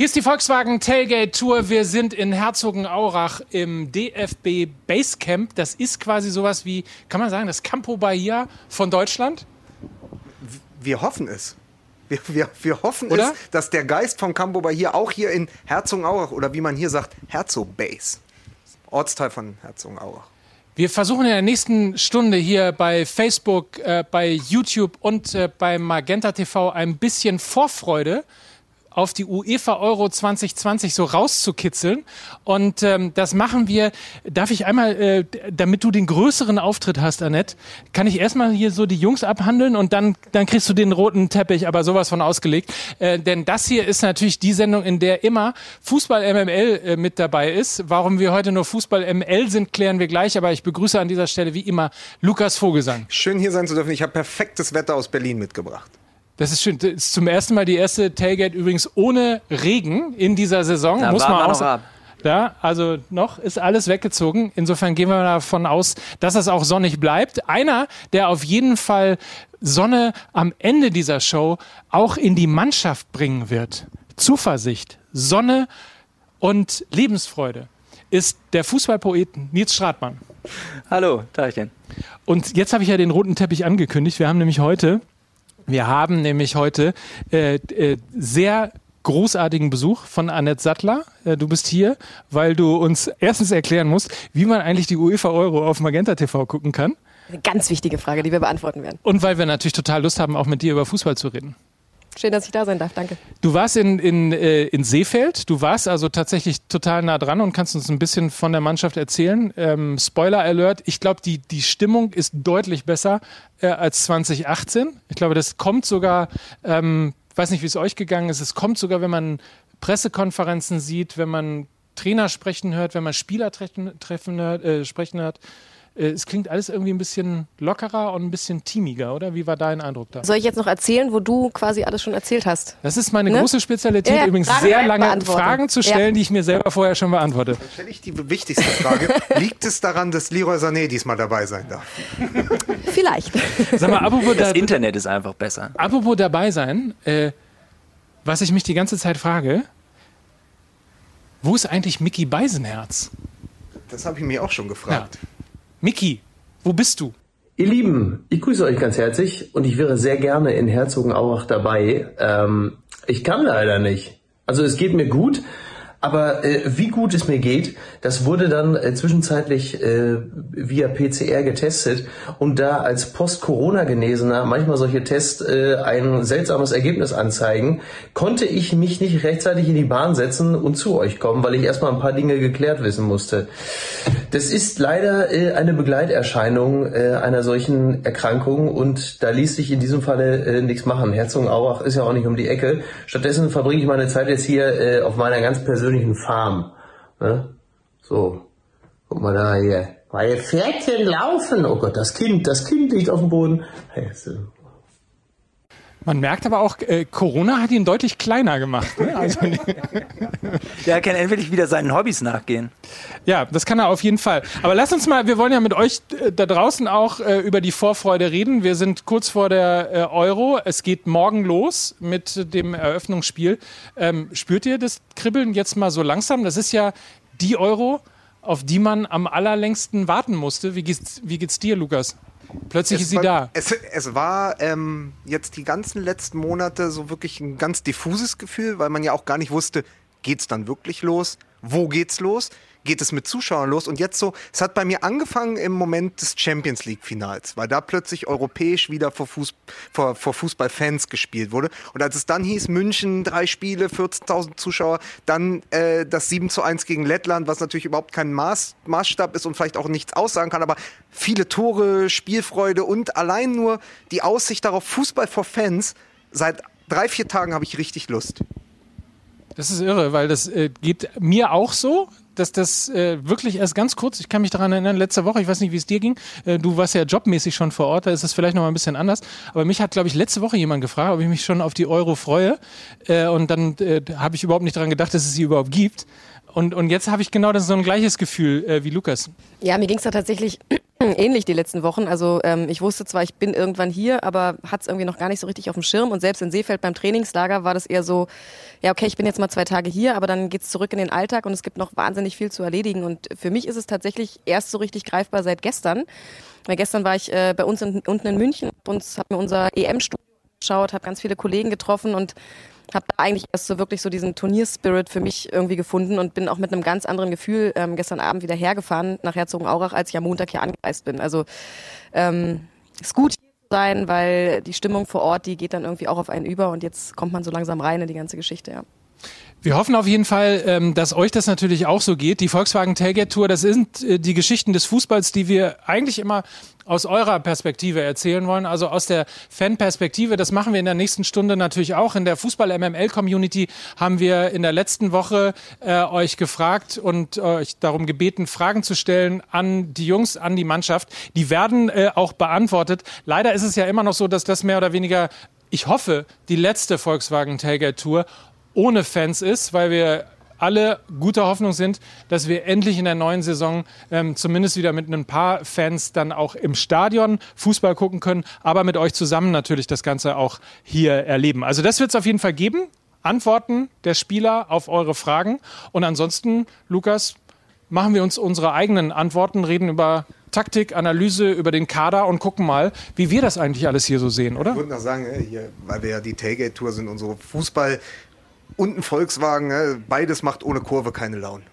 Hier ist die Volkswagen Tailgate Tour. Wir sind in Herzogenaurach im DFB Basecamp. Das ist quasi sowas wie, kann man sagen, das Campo Bahia von Deutschland? Wir hoffen es. Wir, wir, wir hoffen oder? es, dass der Geist vom Campo Bahia auch hier in Herzogenaurach oder wie man hier sagt, Herzog Base, Ortsteil von Herzogenaurach. Wir versuchen in der nächsten Stunde hier bei Facebook, äh, bei YouTube und äh, bei Magenta TV ein bisschen Vorfreude auf die UEFA Euro 2020 so rauszukitzeln. Und ähm, das machen wir. Darf ich einmal, äh, damit du den größeren Auftritt hast, Annette, kann ich erstmal hier so die Jungs abhandeln und dann, dann kriegst du den roten Teppich, aber sowas von ausgelegt. Äh, denn das hier ist natürlich die Sendung, in der immer Fußball MML äh, mit dabei ist. Warum wir heute nur Fußball ML sind, klären wir gleich. Aber ich begrüße an dieser Stelle wie immer Lukas Vogelsang. Schön hier sein zu dürfen. Ich habe perfektes Wetter aus Berlin mitgebracht. Das ist schön. Das ist zum ersten Mal die erste Tailgate übrigens ohne Regen in dieser Saison. Da muss man auch. Ja, also noch ist alles weggezogen. Insofern gehen wir davon aus, dass es auch sonnig bleibt. Einer, der auf jeden Fall Sonne am Ende dieser Show auch in die Mannschaft bringen wird. Zuversicht, Sonne und Lebensfreude ist der Fußballpoet Nils Stratmann. Hallo, Teilchen. Und jetzt habe ich ja den roten Teppich angekündigt. Wir haben nämlich heute wir haben nämlich heute äh, äh, sehr großartigen Besuch von Annette Sattler. Äh, du bist hier, weil du uns erstens erklären musst, wie man eigentlich die UEFA Euro auf Magenta TV gucken kann. Eine ganz wichtige Frage, die wir beantworten werden. Und weil wir natürlich total Lust haben, auch mit dir über Fußball zu reden. Schön, dass ich da sein darf. Danke. Du warst in, in, äh, in Seefeld. Du warst also tatsächlich total nah dran und kannst uns ein bisschen von der Mannschaft erzählen. Ähm, Spoiler Alert. Ich glaube, die, die Stimmung ist deutlich besser äh, als 2018. Ich glaube, das kommt sogar, ähm, weiß nicht, wie es euch gegangen ist. Es kommt sogar, wenn man Pressekonferenzen sieht, wenn man Trainer sprechen hört, wenn man Spieler treffen, treffen hört, äh, sprechen hört. Äh, es klingt alles irgendwie ein bisschen lockerer und ein bisschen teamiger, oder? Wie war dein Eindruck da? Soll ich jetzt noch erzählen, wo du quasi alles schon erzählt hast? Das ist meine ne? große Spezialität, ja, übrigens Fragen sehr lange Fragen zu stellen, ja. die ich mir selber vorher schon beantworte. Dann stelle ich die wichtigste Frage. Liegt es daran, dass Leroy Sané diesmal dabei sein darf? Vielleicht. Sag mal, apropos das da, Internet ist einfach besser. Apropos dabei sein, äh, was ich mich die ganze Zeit frage, wo ist eigentlich Mickey Beisenherz? Das habe ich mir auch schon gefragt. Ja. Miki, wo bist du? Ihr Lieben, ich grüße euch ganz herzlich und ich wäre sehr gerne in Herzogenaurach dabei. Ähm, ich kann leider nicht. Also es geht mir gut, aber äh, wie gut es mir geht, das wurde dann äh, zwischenzeitlich äh, via PCR getestet und da als Post-Corona-Genesener manchmal solche Tests äh, ein seltsames Ergebnis anzeigen, konnte ich mich nicht rechtzeitig in die Bahn setzen und zu euch kommen, weil ich erstmal ein paar Dinge geklärt wissen musste. Das ist leider äh, eine Begleiterscheinung äh, einer solchen Erkrankung und da ließ sich in diesem Falle äh, nichts machen. Herzogenaurach ist ja auch nicht um die Ecke. Stattdessen verbringe ich meine Zeit jetzt hier äh, auf meiner ganz persönlichen Farm. Ne? So, guck mal da hier. Weil Pferdchen laufen. Oh Gott, das Kind, das Kind liegt auf dem Boden. Man merkt aber auch, äh, Corona hat ihn deutlich kleiner gemacht. Ne? Also, Der kann endlich wieder seinen Hobbys nachgehen. Ja, das kann er auf jeden Fall. Aber lass uns mal, wir wollen ja mit euch äh, da draußen auch äh, über die Vorfreude reden. Wir sind kurz vor der äh, Euro. Es geht morgen los mit dem Eröffnungsspiel. Ähm, spürt ihr das Kribbeln jetzt mal so langsam? Das ist ja die Euro, auf die man am allerlängsten warten musste. Wie geht's, wie geht's dir, Lukas? Plötzlich es ist sie war, da. Es, es war ähm, jetzt die ganzen letzten Monate so wirklich ein ganz diffuses Gefühl, weil man ja auch gar nicht wusste, geht's dann wirklich los? Wo geht's los? geht es mit Zuschauern los. Und jetzt so, es hat bei mir angefangen im Moment des Champions League-Finals, weil da plötzlich europäisch wieder vor, Fuß, vor, vor Fußballfans gespielt wurde. Und als es dann hieß, München, drei Spiele, 14.000 Zuschauer, dann äh, das 7 zu 1 gegen Lettland, was natürlich überhaupt kein Maß, Maßstab ist und vielleicht auch nichts aussagen kann, aber viele Tore, Spielfreude und allein nur die Aussicht darauf, Fußball vor Fans, seit drei, vier Tagen habe ich richtig Lust. Das ist irre, weil das äh, geht mir auch so dass das äh, wirklich erst ganz kurz, ich kann mich daran erinnern, letzte Woche, ich weiß nicht, wie es dir ging, äh, du warst ja jobmäßig schon vor Ort, da ist es vielleicht noch mal ein bisschen anders, aber mich hat, glaube ich, letzte Woche jemand gefragt, ob ich mich schon auf die Euro freue äh, und dann äh, habe ich überhaupt nicht daran gedacht, dass es sie überhaupt gibt. Und, und jetzt habe ich genau das so ein gleiches Gefühl äh, wie Lukas. Ja, mir ging es da tatsächlich Ähnlich die letzten Wochen. Also ähm, ich wusste zwar, ich bin irgendwann hier, aber hat es irgendwie noch gar nicht so richtig auf dem Schirm. Und selbst in Seefeld beim Trainingslager war das eher so, ja okay, ich bin jetzt mal zwei Tage hier, aber dann geht's zurück in den Alltag und es gibt noch wahnsinnig viel zu erledigen. Und für mich ist es tatsächlich erst so richtig greifbar seit gestern. Weil gestern war ich äh, bei uns in, unten in München, uns habe mir unser EM-Studio geschaut, habe ganz viele Kollegen getroffen und habe da eigentlich erst so wirklich so diesen Turnierspirit für mich irgendwie gefunden und bin auch mit einem ganz anderen Gefühl ähm, gestern Abend wieder hergefahren nach Herzogenaurach, als ich am Montag hier angereist bin. Also ähm, ist gut hier zu sein, weil die Stimmung vor Ort, die geht dann irgendwie auch auf einen über und jetzt kommt man so langsam rein in die ganze Geschichte, ja. Wir hoffen auf jeden Fall, ähm, dass euch das natürlich auch so geht. Die Volkswagen Tailgate Tour, das sind äh, die Geschichten des Fußballs, die wir eigentlich immer aus eurer Perspektive erzählen wollen, also aus der Fan-Perspektive. Das machen wir in der nächsten Stunde natürlich auch. In der Fußball-MML-Community haben wir in der letzten Woche äh, euch gefragt und äh, euch darum gebeten, Fragen zu stellen an die Jungs, an die Mannschaft. Die werden äh, auch beantwortet. Leider ist es ja immer noch so, dass das mehr oder weniger ich hoffe, die letzte Volkswagen Tailgate Tour ohne Fans ist, weil wir alle guter Hoffnung sind, dass wir endlich in der neuen Saison ähm, zumindest wieder mit ein paar Fans dann auch im Stadion Fußball gucken können, aber mit euch zusammen natürlich das Ganze auch hier erleben. Also das wird es auf jeden Fall geben. Antworten der Spieler auf eure Fragen. Und ansonsten, Lukas, machen wir uns unsere eigenen Antworten, reden über Taktik, Analyse, über den Kader und gucken mal, wie wir das eigentlich alles hier so sehen, oder? Ich würde noch sagen, äh, hier, weil wir ja die Tailgate-Tour sind, unsere Fußball- und ein Volkswagen, ne? beides macht ohne Kurve keine Laune.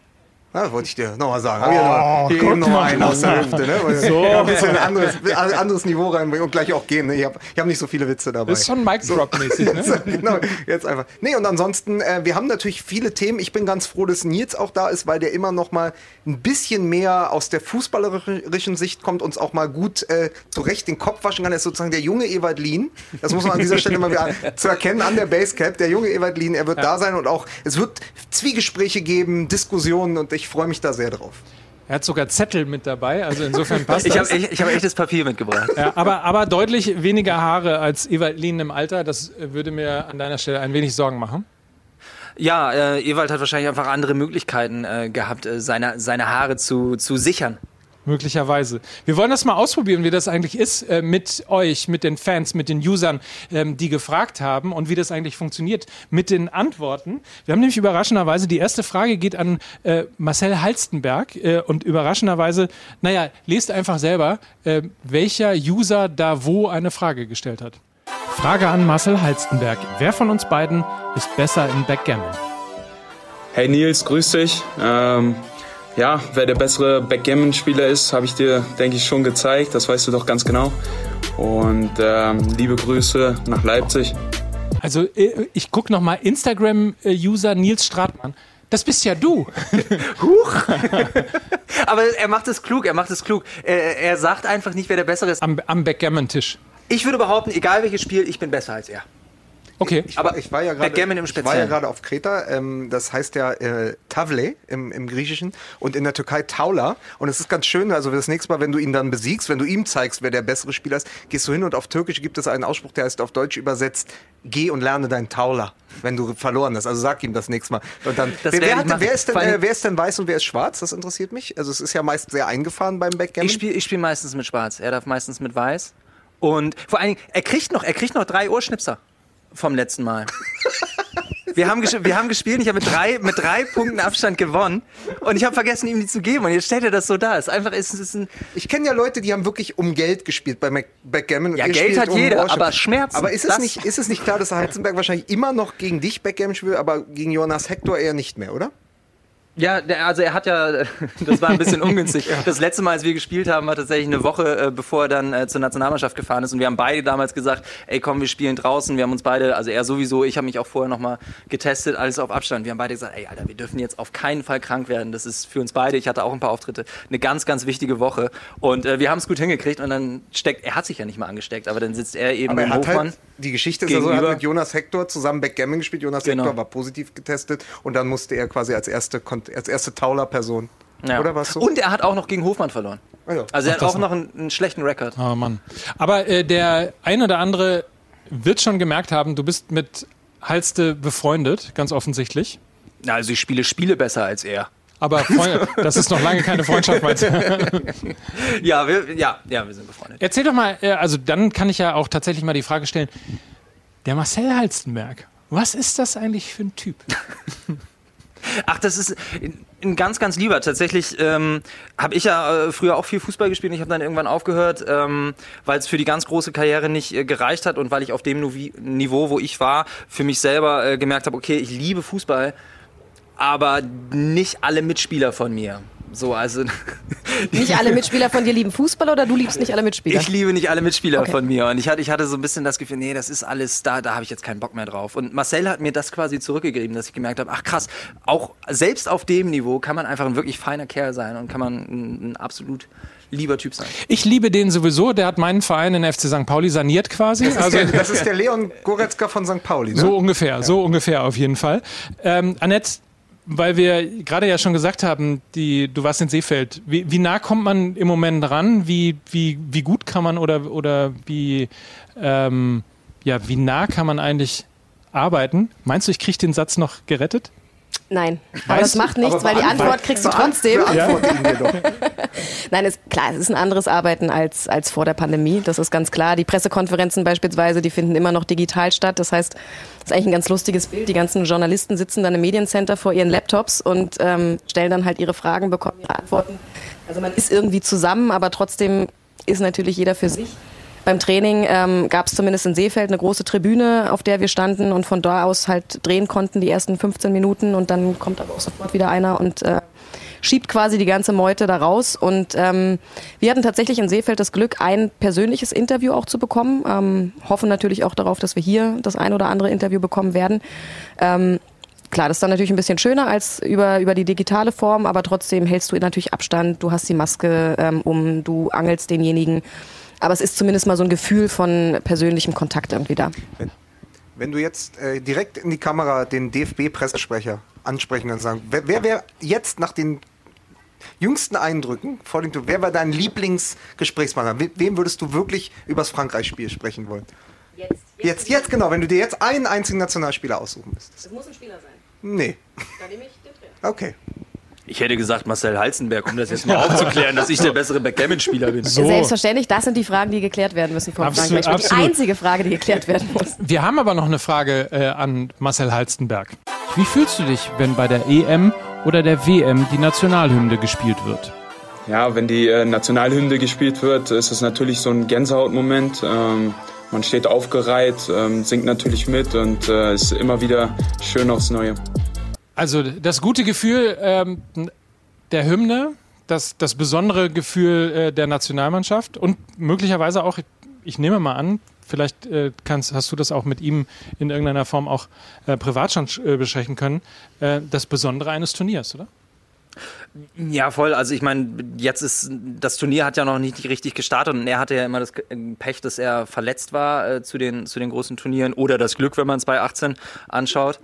Ja, wollte ich dir nochmal sagen. Hab ich ja Oh, noch mal mal. einen aus der Hüfte. Ne? So. ja, ein bisschen ein anderes, anderes Niveau reinbringen und gleich auch gehen. Ne? Ich habe ich hab nicht so viele Witze dabei. Das ist schon Mic Drop-mäßig, ne? Jetzt, genau, jetzt einfach. Nee, und ansonsten, äh, wir haben natürlich viele Themen. Ich bin ganz froh, dass Nils auch da ist, weil der immer noch mal ein bisschen mehr aus der fußballerischen Sicht kommt, uns auch mal gut äh, zurecht den Kopf waschen kann. Er ist sozusagen der junge Ewald Lien. Das muss man an dieser Stelle mal wieder zu erkennen, an der Basecap. Der junge Ewald Lien, er wird da sein und auch, es wird Zwiegespräche geben, Diskussionen und ich freue mich da sehr drauf. Er hat sogar Zettel mit dabei, also insofern passt Ich das. habe ich, ich hab echtes Papier mitgebracht. Ja, aber, aber deutlich weniger Haare als Ewald Lien im Alter. Das äh, würde mir an deiner Stelle ein wenig Sorgen machen. Ja, äh, Ewald hat wahrscheinlich einfach andere Möglichkeiten äh, gehabt, äh, seine, seine Haare zu, zu sichern. Möglicherweise. Wir wollen das mal ausprobieren, wie das eigentlich ist äh, mit euch, mit den Fans, mit den Usern, ähm, die gefragt haben und wie das eigentlich funktioniert mit den Antworten. Wir haben nämlich überraschenderweise, die erste Frage geht an äh, Marcel Halstenberg äh, und überraschenderweise, naja, lest einfach selber, äh, welcher User da wo eine Frage gestellt hat. Frage an Marcel Halstenberg. Wer von uns beiden ist besser im Backgammon? Hey Nils, grüß dich. Ähm, ja, wer der bessere Backgammon-Spieler ist, habe ich dir, denke ich, schon gezeigt. Das weißt du doch ganz genau. Und ähm, liebe Grüße nach Leipzig. Also äh, ich gucke nochmal Instagram-User Nils Stratmann. Das bist ja du. Aber er macht es klug, er macht es klug. Er, er sagt einfach nicht, wer der Bessere ist. Am, am Backgammon-Tisch. Ich würde behaupten, egal welches Spiel, ich bin besser als er. Okay. Aber ich war ja gerade Backgammon im ich war ja gerade auf Kreta. Ähm, das heißt ja äh, Tavle im, im Griechischen und in der Türkei Taula. Und es ist ganz schön. Also das nächste Mal, wenn du ihn dann besiegst, wenn du ihm zeigst, wer der bessere Spieler ist, gehst du hin und auf Türkisch gibt es einen Ausspruch, der heißt auf Deutsch übersetzt: Geh und lerne dein Taula, wenn du verloren hast. Also sag ihm das nächste Mal. Und dann. Wer, wer, ich hat, wer, ist denn, äh, wer ist denn weiß und wer ist schwarz? Das interessiert mich. Also es ist ja meist sehr eingefahren beim Backgammon. Ich spiele ich spiel meistens mit Schwarz. Er darf meistens mit Weiß. Und vor allen Dingen, er kriegt noch, er kriegt noch drei Ohrschnipser vom letzten Mal. Wir haben, wir haben gespielt, und ich habe mit drei, mit drei Punkten Abstand gewonnen und ich habe vergessen, ihm die zu geben und jetzt stellt er das so da. Es ist einfach, es ist ein, Ich kenne ja Leute, die haben wirklich um Geld gespielt bei Mac- Backgammon. Ja, Geld hat um jeder, Ohrschnipsen. aber Schmerzen, Aber ist es, nicht, ist es nicht klar, dass Heizenberg wahrscheinlich immer noch gegen dich Backgammon spielt, aber gegen Jonas Hector eher nicht mehr, oder? Ja, also er hat ja, das war ein bisschen ungünstig. Das letzte Mal, als wir gespielt haben, war tatsächlich eine Woche, äh, bevor er dann äh, zur Nationalmannschaft gefahren ist. Und wir haben beide damals gesagt, ey komm, wir spielen draußen. Wir haben uns beide, also er sowieso, ich habe mich auch vorher nochmal getestet, alles auf Abstand. Wir haben beide gesagt, ey Alter, wir dürfen jetzt auf keinen Fall krank werden. Das ist für uns beide, ich hatte auch ein paar Auftritte, eine ganz, ganz wichtige Woche. Und äh, wir haben es gut hingekriegt und dann steckt, er hat sich ja nicht mal angesteckt, aber dann sitzt er eben Aber im er hat Hofmann. halt, die Geschichte ist ja so, er hat gegenüber. mit Jonas Hector zusammen Backgammon gespielt. Jonas Genau. Hector war positiv getestet und dann musste er quasi als erste, Kon- als erste Tauler-Person. Ja. Oder was so? Und er hat auch noch gegen Hofmann verloren. Ja. Also er hat auch noch einen, einen schlechten Rekord. Oh Mann. Aber äh, der ein oder andere wird schon gemerkt haben, du bist mit Halste befreundet, ganz offensichtlich. Na, also ich spiele Spiele besser als er. Aber Freund, das ist noch lange keine Freundschaft, meinst du? Ja, wir, ja, ja, wir sind befreundet. Erzähl doch mal, äh, also dann kann ich ja auch tatsächlich mal die Frage stellen, der Marcel Halstenberg, was ist das eigentlich für ein Typ? Ach, das ist ein ganz, ganz lieber. Tatsächlich ähm, habe ich ja äh, früher auch viel Fußball gespielt. Ich habe dann irgendwann aufgehört, ähm, weil es für die ganz große Karriere nicht äh, gereicht hat und weil ich auf dem Novi Niveau, wo ich war, für mich selber äh, gemerkt habe, okay, ich liebe Fußball, aber nicht alle Mitspieler von mir. So, also Nicht alle Mitspieler von dir lieben Fußball oder du liebst nicht alle Mitspieler? Ich liebe nicht alle Mitspieler Okay. von mir. Und ich hatte, ich hatte so ein bisschen das Gefühl, nee, das ist alles da, da habe ich jetzt keinen Bock mehr drauf. Und Marcel hat mir das quasi zurückgegeben, dass ich gemerkt habe, ach krass, auch selbst auf dem Niveau kann man einfach ein wirklich feiner Kerl sein und kann man ein, ein absolut lieber Typ sein. Ich liebe den sowieso, der hat meinen Verein in FC St. Pauli saniert quasi. Das ist, Also der, das ist der Leon Goretzka von St. Pauli, ne? So ungefähr, so ungefähr auf jeden Fall. Ähm, Annette, weil wir gerade ja schon gesagt haben, die, du warst in Seefeld. Wie, wie nah kommt man im Moment ran? Wie, wie, wie gut kann man oder, oder wie, ähm, ja, wie nah kann man eigentlich arbeiten? Meinst du, ich kriege den Satz noch gerettet? Nein, aber das macht nichts, weil die Antwort kriegst du trotzdem. Doch. Nein, ist klar, es ist ein anderes Arbeiten als, als vor der Pandemie. Das ist ganz klar. Die Pressekonferenzen beispielsweise, die finden immer noch digital statt. Das heißt, das ist eigentlich ein ganz lustiges Bild. Die ganzen Journalisten sitzen dann im Mediencenter vor ihren Laptops und ähm, stellen dann halt ihre Fragen, bekommen ihre Antworten. Also man ist irgendwie zusammen, aber trotzdem ist natürlich jeder für sich. Beim Training ähm, gab es zumindest in Seefeld eine große Tribüne, auf der wir standen und von da aus halt drehen konnten die ersten 15 Minuten und dann kommt aber auch sofort wieder einer und äh, schiebt quasi die ganze Meute da raus. Und ähm, wir hatten tatsächlich in Seefeld das Glück, ein persönliches Interview auch zu bekommen. Ähm, hoffen natürlich auch darauf, dass wir hier das ein oder andere Interview bekommen werden. Ähm, Klar, das ist dann natürlich ein bisschen schöner als über, über die digitale Form, aber trotzdem hältst du natürlich Abstand, du hast die Maske ähm, um, du angelst denjenigen. Aber es ist zumindest mal so ein Gefühl von persönlichem Kontakt irgendwie da. Wenn du jetzt äh, direkt in die Kamera den DFB-Pressesprecher ansprechen und sagen, wer, wer wäre jetzt nach den jüngsten Eindrücken vor dem wer war dein Lieblingsgesprächspartner? We wem würdest du wirklich übers Frankreich-Spiel sprechen wollen? Jetzt, Jetzt, jetzt genau, wenn du dir jetzt einen einzigen Nationalspieler aussuchen müsstest. Es muss ein Spieler sein. Nee, Da nehme ich den Trainer. okay. Ich hätte gesagt Marcel Halzenberg, um das jetzt mal aufzuklären, dass ich der bessere Backgammon-Spieler bin. So. Selbstverständlich, das sind die Fragen, die geklärt werden müssen vor Absolut, Frankreich. Ist Die absolut. einzige Frage, die geklärt werden muss. Wir haben aber noch eine Frage äh, an Marcel Halstenberg. Wie fühlst du dich, wenn bei der EM oder der WM die Nationalhymne gespielt wird? Ja, wenn die äh, Nationalhymne gespielt wird, ist es natürlich so ein Gänsehautmoment. Ähm, man steht aufgereiht, ähm, singt natürlich mit und äh, ist immer wieder schön aufs Neue. Also das gute Gefühl ähm, der Hymne, das, das besondere Gefühl äh, der Nationalmannschaft und möglicherweise auch, ich nehme mal an, vielleicht äh, kannst, hast du das auch mit ihm in irgendeiner Form auch äh, privat schon äh, besprechen können, äh, das Besondere eines Turniers, oder? Ja, voll. Also ich meine, jetzt ist das Turnier hat ja noch nicht richtig gestartet und er hatte ja immer das Pech, dass er verletzt war äh, zu den zu den großen Turnieren oder das Glück, wenn man es bei 18 anschaut.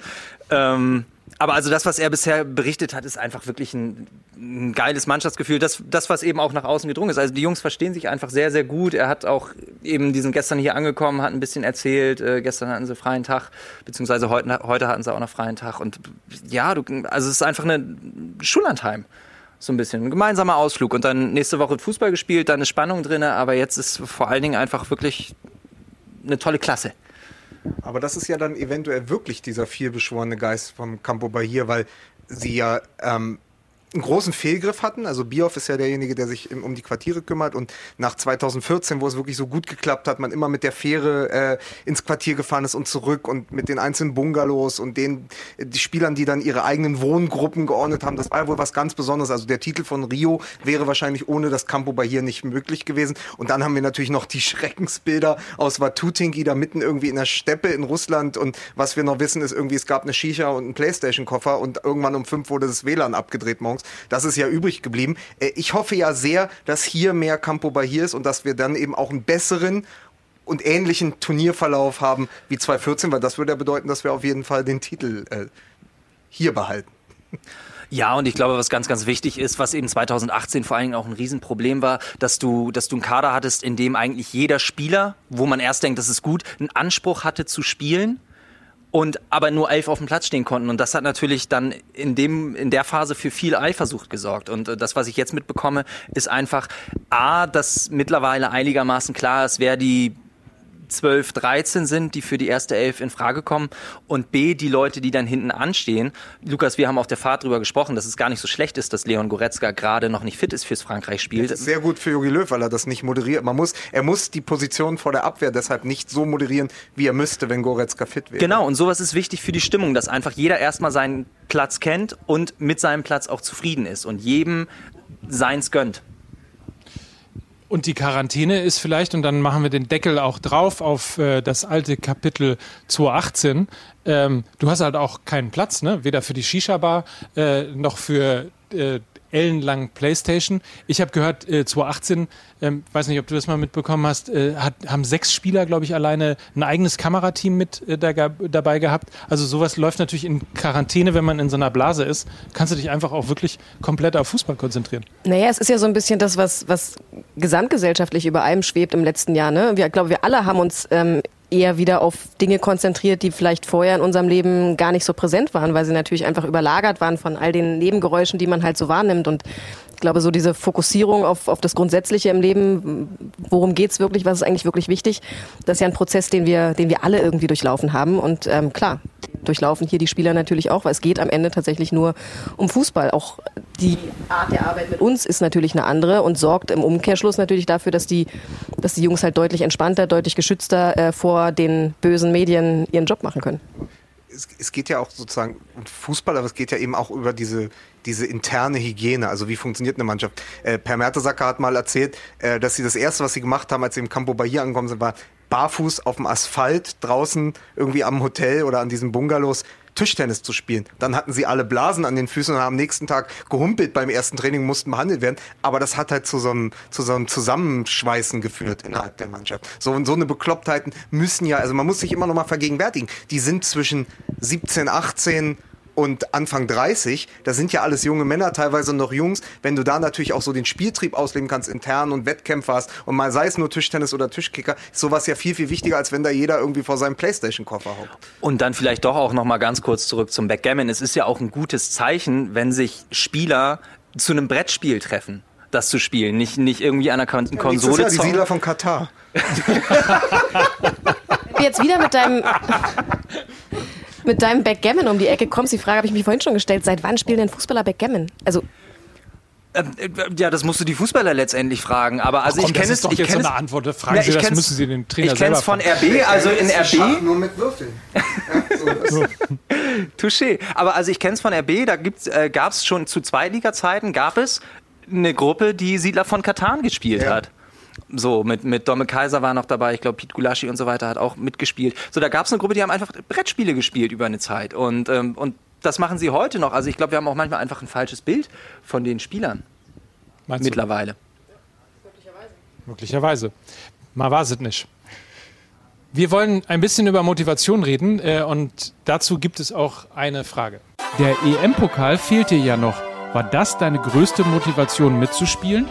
Ähm, aber also das, was er bisher berichtet hat, ist einfach wirklich ein, ein geiles Mannschaftsgefühl. Das, das, was eben auch nach außen gedrungen ist. Also die Jungs verstehen sich einfach sehr, sehr gut. Er hat auch eben diesen gestern hier angekommen, hat ein bisschen erzählt. Äh, gestern hatten sie freien Tag, beziehungsweise heute, heute hatten sie auch noch freien Tag. Und ja, du, also es ist einfach eine Schullandheim. So ein bisschen. Ein gemeinsamer Ausflug. Und dann nächste Woche Fußball gespielt, dann ist Spannung drin, aber jetzt ist vor allen Dingen einfach wirklich eine tolle Klasse. Aber das ist ja dann eventuell wirklich dieser vielbeschworene Geist vom Campo Bahia, weil sie ja ähm, einen großen Fehlgriff hatten. Also Bioff ist ja derjenige, der sich um die Quartiere kümmert und nach 2014, wo es wirklich so gut geklappt hat, man immer mit der Fähre äh, ins Quartier gefahren ist und zurück und mit den einzelnen Bungalows und den die Spielern, die dann ihre eigenen Wohngruppen geordnet haben, das war wohl was ganz Besonderes. Also der Titel von Rio wäre wahrscheinlich ohne das Campo Bahia nicht möglich gewesen. Und dann haben wir natürlich noch die Schreckensbilder aus Watutinki da mitten irgendwie in der Steppe in Russland und was wir noch wissen ist irgendwie, es gab eine Shisha und einen Playstation-Koffer und irgendwann um fünf wurde das WLAN abgedreht morgens. Das ist ja übrig geblieben. Äh, Ich hoffe ja sehr, dass hier mehr Campo Bahia ist und dass wir dann eben auch einen besseren und ähnlichen Turnierverlauf haben wie 2014, weil das würde ja bedeuten, dass wir auf jeden Fall den Titel äh, hier behalten. Ja, und ich glaube, was ganz, ganz wichtig ist, was eben 2018 vor allen Dingen auch ein Riesenproblem war, dass du, dass du einen Kader hattest, in dem eigentlich jeder Spieler, wo man erst denkt, das ist gut, einen Anspruch hatte zu spielen und aber nur elf auf dem Platz stehen konnten. Und das hat natürlich dann in dem in der Phase für viel Eifersucht gesorgt. Und äh, das, was ich jetzt mitbekomme, ist einfach a, dass mittlerweile einigermaßen klar ist, wer die 12, 13 sind, die für die erste Elf in Frage kommen und B, die Leute, die dann hinten anstehen. Lukas, wir haben auf der Fahrt drüber gesprochen, dass es gar nicht so schlecht ist, dass Leon Goretzka gerade noch nicht fit ist fürs Frankreich-Spiel. Sehr gut für Jogi Löw, weil er das nicht moderiert. Man muss, er muss die Position vor der Abwehr deshalb nicht so moderieren, wie er müsste, wenn Goretzka fit wäre. Genau, und sowas ist wichtig für die Stimmung, dass einfach jeder erstmal seinen Platz kennt und mit seinem Platz auch zufrieden ist und jedem seins gönnt. Und die Quarantäne ist vielleicht, und dann machen wir den Deckel auch drauf auf äh, das alte Kapitel 2018. Ähm, du hast halt auch keinen Platz, ne? weder für die Shisha-Bar äh, noch für äh, ellenlang Playstation. Ich habe gehört, äh, 2018, ähm, weiß nicht, ob du das mal mitbekommen hast, äh, hat, haben sechs Spieler, glaube ich, alleine ein eigenes Kamerateam mit äh, da, dabei gehabt. Also sowas läuft natürlich in Quarantäne, wenn man in so einer Blase ist. Kannst du dich einfach auch wirklich komplett auf Fußball konzentrieren. Naja, es ist ja so ein bisschen das, was, was gesamtgesellschaftlich über allem schwebt im letzten Jahr. Ne? Wir, ich glaube, wir alle haben uns ähm, eher wieder auf Dinge konzentriert, die vielleicht vorher in unserem Leben gar nicht so präsent waren, weil sie natürlich einfach überlagert waren von all den Nebengeräuschen, die man halt so wahrnimmt. Und glaube, so diese Fokussierung auf, auf das Grundsätzliche im Leben, worum geht's wirklich, was ist eigentlich wirklich wichtig, das ist ja ein Prozess, den wir, den wir alle irgendwie durchlaufen haben. Und ähm, klar, durchlaufen hier die Spieler natürlich auch, weil es geht am Ende tatsächlich nur um Fußball. Auch die Art der Arbeit mit uns ist natürlich eine andere und sorgt im Umkehrschluss natürlich dafür, dass die, dass die Jungs halt deutlich entspannter, deutlich geschützter äh, vor den bösen Medien ihren Job machen können. Es, es, geht ja auch sozusagen um Fußball, aber es geht ja eben auch über diese, diese interne Hygiene. Also wie funktioniert eine Mannschaft? Äh, per Mertesacker hat mal erzählt, äh, dass sie das erste, was sie gemacht haben, als sie im Campo Bahia angekommen sind, war barfuß auf dem Asphalt draußen irgendwie am Hotel oder an diesen Bungalows Tischtennis zu spielen. Dann hatten sie alle Blasen an den Füßen und haben am nächsten Tag gehumpelt beim ersten Training, mussten behandelt werden. Aber das hat halt zu so einem, zu so einem Zusammenschweißen geführt innerhalb der Mannschaft. So, und so eine Beklopptheiten müssen ja, also man muss sich immer noch mal vergegenwärtigen. Die sind zwischen 17, 18 und Anfang 30, da sind ja alles junge Männer, teilweise noch Jungs, wenn du da natürlich auch so den Spieltrieb ausleben kannst, intern und Wettkämpfe hast und mal sei es nur Tischtennis oder Tischkicker, ist sowas ja viel, viel wichtiger, als wenn da jeder irgendwie vor seinem Playstation-Koffer hockt. Und dann vielleicht doch auch noch mal ganz kurz zurück zum Backgammon. Es ist ja auch ein gutes Zeichen, wenn sich Spieler zu einem Brettspiel treffen das zu spielen, nicht, nicht irgendwie an einer Kon ja, Konsole. Ja die Siedler von Katar. Jetzt wieder mit deinem mit deinem Backgammon um die Ecke kommst. Die Frage habe ich mich vorhin schon gestellt. Seit wann spielen denn Fußballer Backgammon? Also ähm, äh, ja, das musst du die Fußballer letztendlich fragen. Aber also Ach, komm, ich kenne es. Doch ich kenne so eine Antwort. Fragen ja, Sie, das müssen Sie den Trainer Ich kenne es von RB, also in RB. Nur mit Würfeln. ja, so Touché. Aber also ich kenne es von RB. Da äh, gab es schon zu Zweitliga-Zeiten gab es eine Gruppe, die Siedler von Katan gespielt ja. hat. So, mit, mit Domme Kaiser war noch dabei, ich glaube, Pete Gulaschi und so weiter hat auch mitgespielt. So, da gab es eine Gruppe, die haben einfach Brettspiele gespielt über eine Zeit. Und, ähm, und das machen sie heute noch. Also ich glaube, wir haben auch manchmal einfach ein falsches Bild von den Spielern. Meinst Mittlerweile. Du? Möglicherweise. Möglicherweise. Mal war es nicht. Wir wollen ein bisschen über Motivation reden äh, und dazu gibt es auch eine Frage. Der EM-Pokal fehlt dir ja noch. War das deine größte Motivation mitzuspielen?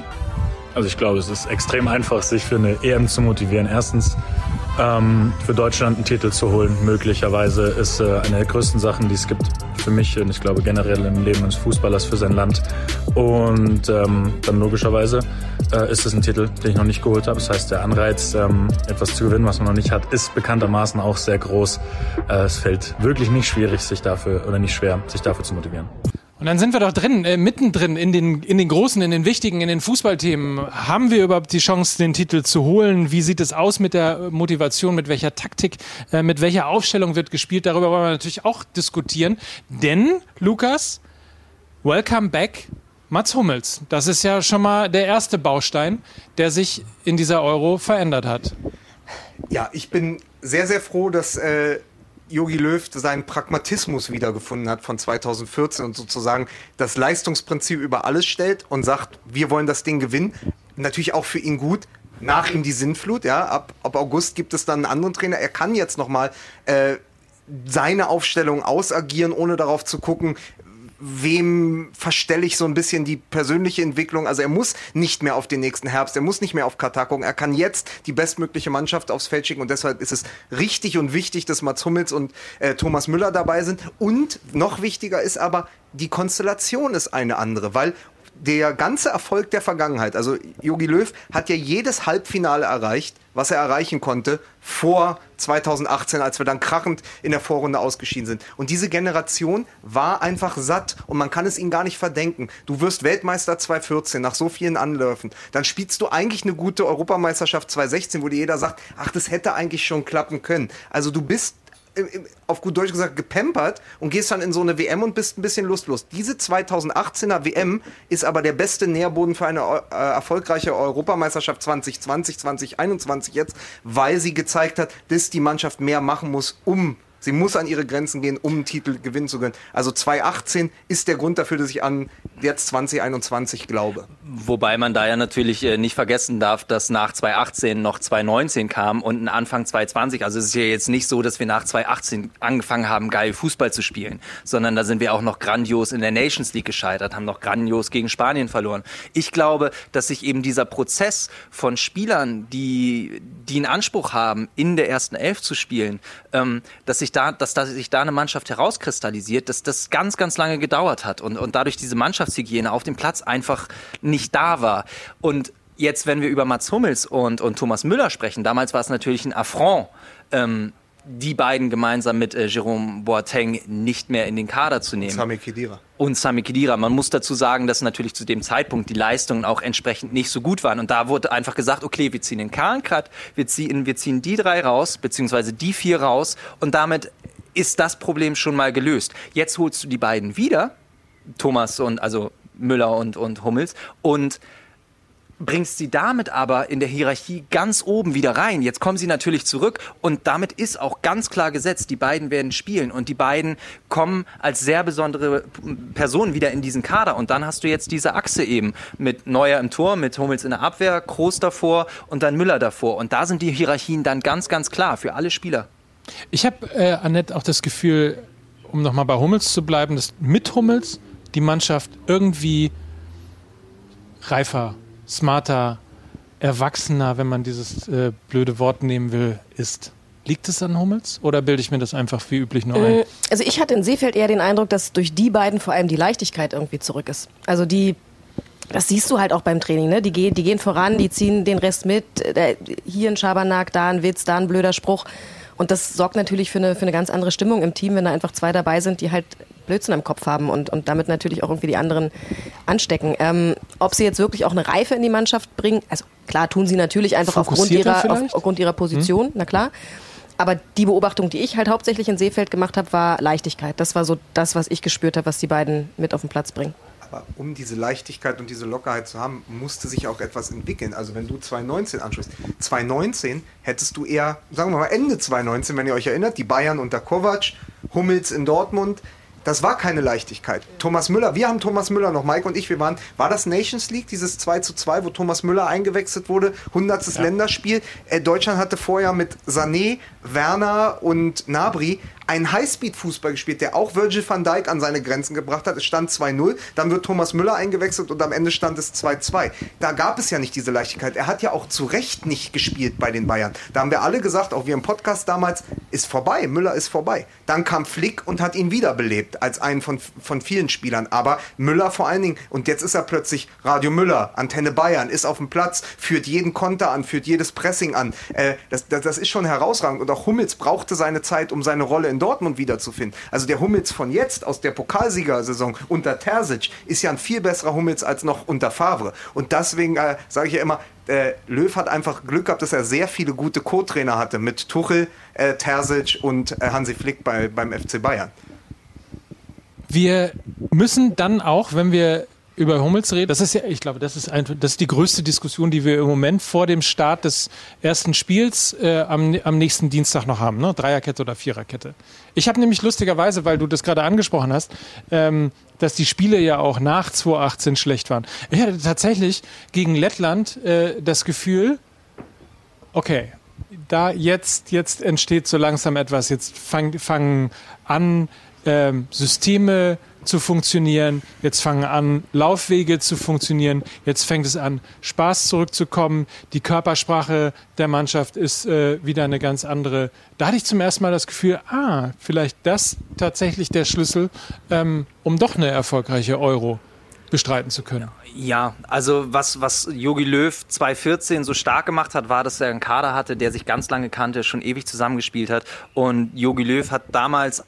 Also ich glaube, es ist extrem einfach, sich für eine EM zu motivieren. Erstens ähm, für Deutschland einen Titel zu holen, möglicherweise, ist äh, eine der größten Sachen, die es gibt für mich und ich glaube generell im Leben eines Fußballers für sein Land. Und ähm, dann logischerweise äh, ist es ein Titel, den ich noch nicht geholt habe. Das heißt, der Anreiz, ähm, etwas zu gewinnen, was man noch nicht hat, ist bekanntermaßen auch sehr groß. Äh, es fällt wirklich nicht schwierig, sich dafür oder nicht schwer, sich dafür zu motivieren. Und dann sind wir doch drin, äh, mittendrin in den, in den großen, in den wichtigen, in den Fußballthemen. Haben wir überhaupt die Chance, den Titel zu holen? Wie sieht es aus mit der Motivation, mit welcher Taktik, äh, mit welcher Aufstellung wird gespielt? Darüber wollen wir natürlich auch diskutieren. Denn, Lukas, welcome back Mats Hummels. Das ist ja schon mal der erste Baustein, der sich in dieser Euro verändert hat. Ja, ich bin sehr, sehr froh, dass äh, Jogi Löw seinen Pragmatismus wiedergefunden hat von 2014 und sozusagen das Leistungsprinzip über alles stellt und sagt, wir wollen das Ding gewinnen. Natürlich auch für ihn gut. Nach ihm die Sinnflut, ja. Ab, ab August gibt es dann einen anderen Trainer. Er kann jetzt nochmal äh, seine Aufstellung ausagieren, ohne darauf zu gucken, wem verstelle ich so ein bisschen die persönliche Entwicklung. Also er muss nicht mehr auf den nächsten Herbst, er muss nicht mehr auf Katar gucken. Er kann jetzt die bestmögliche Mannschaft aufs Feld schicken und deshalb ist es richtig und wichtig, dass Mats Hummels und äh, Thomas Müller dabei sind. Und noch wichtiger ist aber, die Konstellation ist eine andere, weil der ganze Erfolg der Vergangenheit, also Jogi Löw hat ja jedes Halbfinale erreicht, was er erreichen konnte vor 2018, als wir dann krachend in der Vorrunde ausgeschieden sind. Und diese Generation war einfach satt und man kann es ihnen gar nicht verdenken. Du wirst Weltmeister 2014 nach so vielen Anläufen. Dann spielst du eigentlich eine gute Europameisterschaft 2016, wo dir jeder sagt, ach, das hätte eigentlich schon klappen können. Also du bist auf gut Deutsch gesagt gepampert und gehst dann in so eine WM und bist ein bisschen lustlos. Diese 2018er WM ist aber der beste Nährboden für eine äh, erfolgreiche Europameisterschaft 2020, 2021 jetzt, weil sie gezeigt hat, dass die Mannschaft mehr machen muss, um Sie muss an ihre Grenzen gehen, um einen Titel gewinnen zu können. Also 2018 ist der Grund dafür, dass ich an jetzt 2021 glaube. Wobei man da ja natürlich äh, nicht vergessen darf, dass nach 2018 noch 2019 kam und ein Anfang 2020. Also es ist ja jetzt nicht so, dass wir nach 2018 angefangen haben, geil Fußball zu spielen, sondern da sind wir auch noch grandios in der Nations League gescheitert, haben noch grandios gegen Spanien verloren. Ich glaube, dass sich eben dieser Prozess von Spielern, die, die einen Anspruch haben, in der ersten Elf zu spielen, ähm, dass sich da, dass da sich da eine Mannschaft herauskristallisiert, dass das ganz, ganz lange gedauert hat und, und dadurch diese Mannschaftshygiene auf dem Platz einfach nicht da war. Und jetzt, wenn wir über Mats Hummels und, und Thomas Müller sprechen, damals war es natürlich ein Affront, ähm, die beiden gemeinsam mit äh, Jerome Boateng nicht mehr in den Kader zu nehmen. Sami Khedira. Und Sami Khedira. Man muss dazu sagen, dass natürlich zu dem Zeitpunkt die Leistungen auch entsprechend nicht so gut waren. Und da wurde einfach gesagt, okay, wir ziehen den Kahn Cut, wir ziehen, wir ziehen die drei raus, beziehungsweise die vier raus. Und damit ist das Problem schon mal gelöst. Jetzt holst du die beiden wieder, Thomas und, also Müller und, und Hummels, und bringst sie damit aber in der Hierarchie ganz oben wieder rein. Jetzt kommen sie natürlich zurück und damit ist auch ganz klar gesetzt, die beiden werden spielen und die beiden kommen als sehr besondere Personen wieder in diesen Kader und dann hast du jetzt diese Achse eben mit Neuer im Tor, mit Hummels in der Abwehr, Kroos davor und dann Müller davor und da sind die Hierarchien dann ganz, ganz klar für alle Spieler. Ich habe, äh, Annette, auch das Gefühl, um nochmal bei Hummels zu bleiben, dass mit Hummels die Mannschaft irgendwie reifer smarter, erwachsener, wenn man dieses äh, blöde Wort nehmen will, ist. Liegt es an Hummels oder bilde ich mir das einfach wie üblich nur ein? Äh, also ich hatte in Seefeld eher den Eindruck, dass durch die beiden vor allem die Leichtigkeit irgendwie zurück ist. Also die, das siehst du halt auch beim Training, ne? Die, gehen, die gehen voran, die ziehen den Rest mit. Hier ein Schabernack, da ein Witz, da ein blöder Spruch. Und das sorgt natürlich für eine, für eine ganz andere Stimmung im Team, wenn da einfach zwei dabei sind, die halt Blödsinn im Kopf haben und, und damit natürlich auch irgendwie die anderen anstecken. Ähm, ob sie jetzt wirklich auch eine Reife in die Mannschaft bringen, also klar tun sie natürlich einfach aufgrund ihrer, auf, aufgrund ihrer Position, hm. na klar. Aber die Beobachtung, die ich halt hauptsächlich in Seefeld gemacht habe, war Leichtigkeit. Das war so das, was ich gespürt habe, was die beiden mit auf den Platz bringen. Aber um diese Leichtigkeit und diese Lockerheit zu haben, musste sich auch etwas entwickeln. Also wenn du 2019 anschaust, 2019 hättest du eher, sagen wir mal Ende 2019, wenn ihr euch erinnert, die Bayern unter Kovac, Hummels in Dortmund, das war keine Leichtigkeit. Thomas Müller, wir haben Thomas Müller noch, Mike und ich, wir waren, war das Nations League, dieses 2 zu 2, wo Thomas Müller eingewechselt wurde, 100. Ja. Länderspiel. Äh, Deutschland hatte vorher mit Sané, Werner und Nabri einen Highspeed-Fußball gespielt, der auch Virgil van Dijk an seine Grenzen gebracht hat. Es stand 2-0, dann wird Thomas Müller eingewechselt und am Ende stand es 2-2. Da gab es ja nicht diese Leichtigkeit. Er hat ja auch zu Recht nicht gespielt bei den Bayern. Da haben wir alle gesagt, auch wir im Podcast damals, ist vorbei, Müller ist vorbei. Dann kam Flick und hat ihn wiederbelebt als einen von, von vielen Spielern. Aber Müller vor allen Dingen, und jetzt ist er plötzlich Radio Müller, Antenne Bayern, ist auf dem Platz, führt jeden Konter an, führt jedes Pressing an. Äh, das, das, das ist schon herausragend. Und auch Hummels brauchte seine Zeit, um seine Rolle in Dortmund wiederzufinden. Also der Hummels von jetzt aus der Pokalsiegersaison unter Terzic ist ja ein viel besserer Hummels als noch unter Favre. Und deswegen äh, sage ich ja immer, äh, Löw hat einfach Glück gehabt, dass er sehr viele gute Co-Trainer hatte mit Tuchel, äh, Terzic und äh, Hansi Flick bei, beim FC Bayern. Wir müssen dann auch, wenn wir über Hummels reden, das ist ja, ich glaube, das ist, ein, das ist die größte Diskussion, die wir im Moment vor dem Start des ersten Spiels äh, am, am nächsten Dienstag noch haben, ne? Dreierkette oder Viererkette. Ich habe nämlich lustigerweise, weil du das gerade angesprochen hast, ähm, dass die Spiele ja auch nach 2018 schlecht waren. Ich hatte tatsächlich gegen Lettland äh, das Gefühl, okay, da jetzt, jetzt entsteht so langsam etwas, jetzt fangen fang an, ähm, Systeme zu funktionieren, jetzt fangen an, Laufwege zu funktionieren, jetzt fängt es an, Spaß zurückzukommen, die Körpersprache der Mannschaft ist äh, wieder eine ganz andere. Da hatte ich zum ersten Mal das Gefühl, ah, vielleicht das tatsächlich der Schlüssel, ähm, um doch eine erfolgreiche Euro bestreiten zu können. Ja, also was, was Jogi Löw 2014 so stark gemacht hat, war, dass er einen Kader hatte, der sich ganz lange kannte, schon ewig zusammengespielt hat. Und Jogi Löw hat damals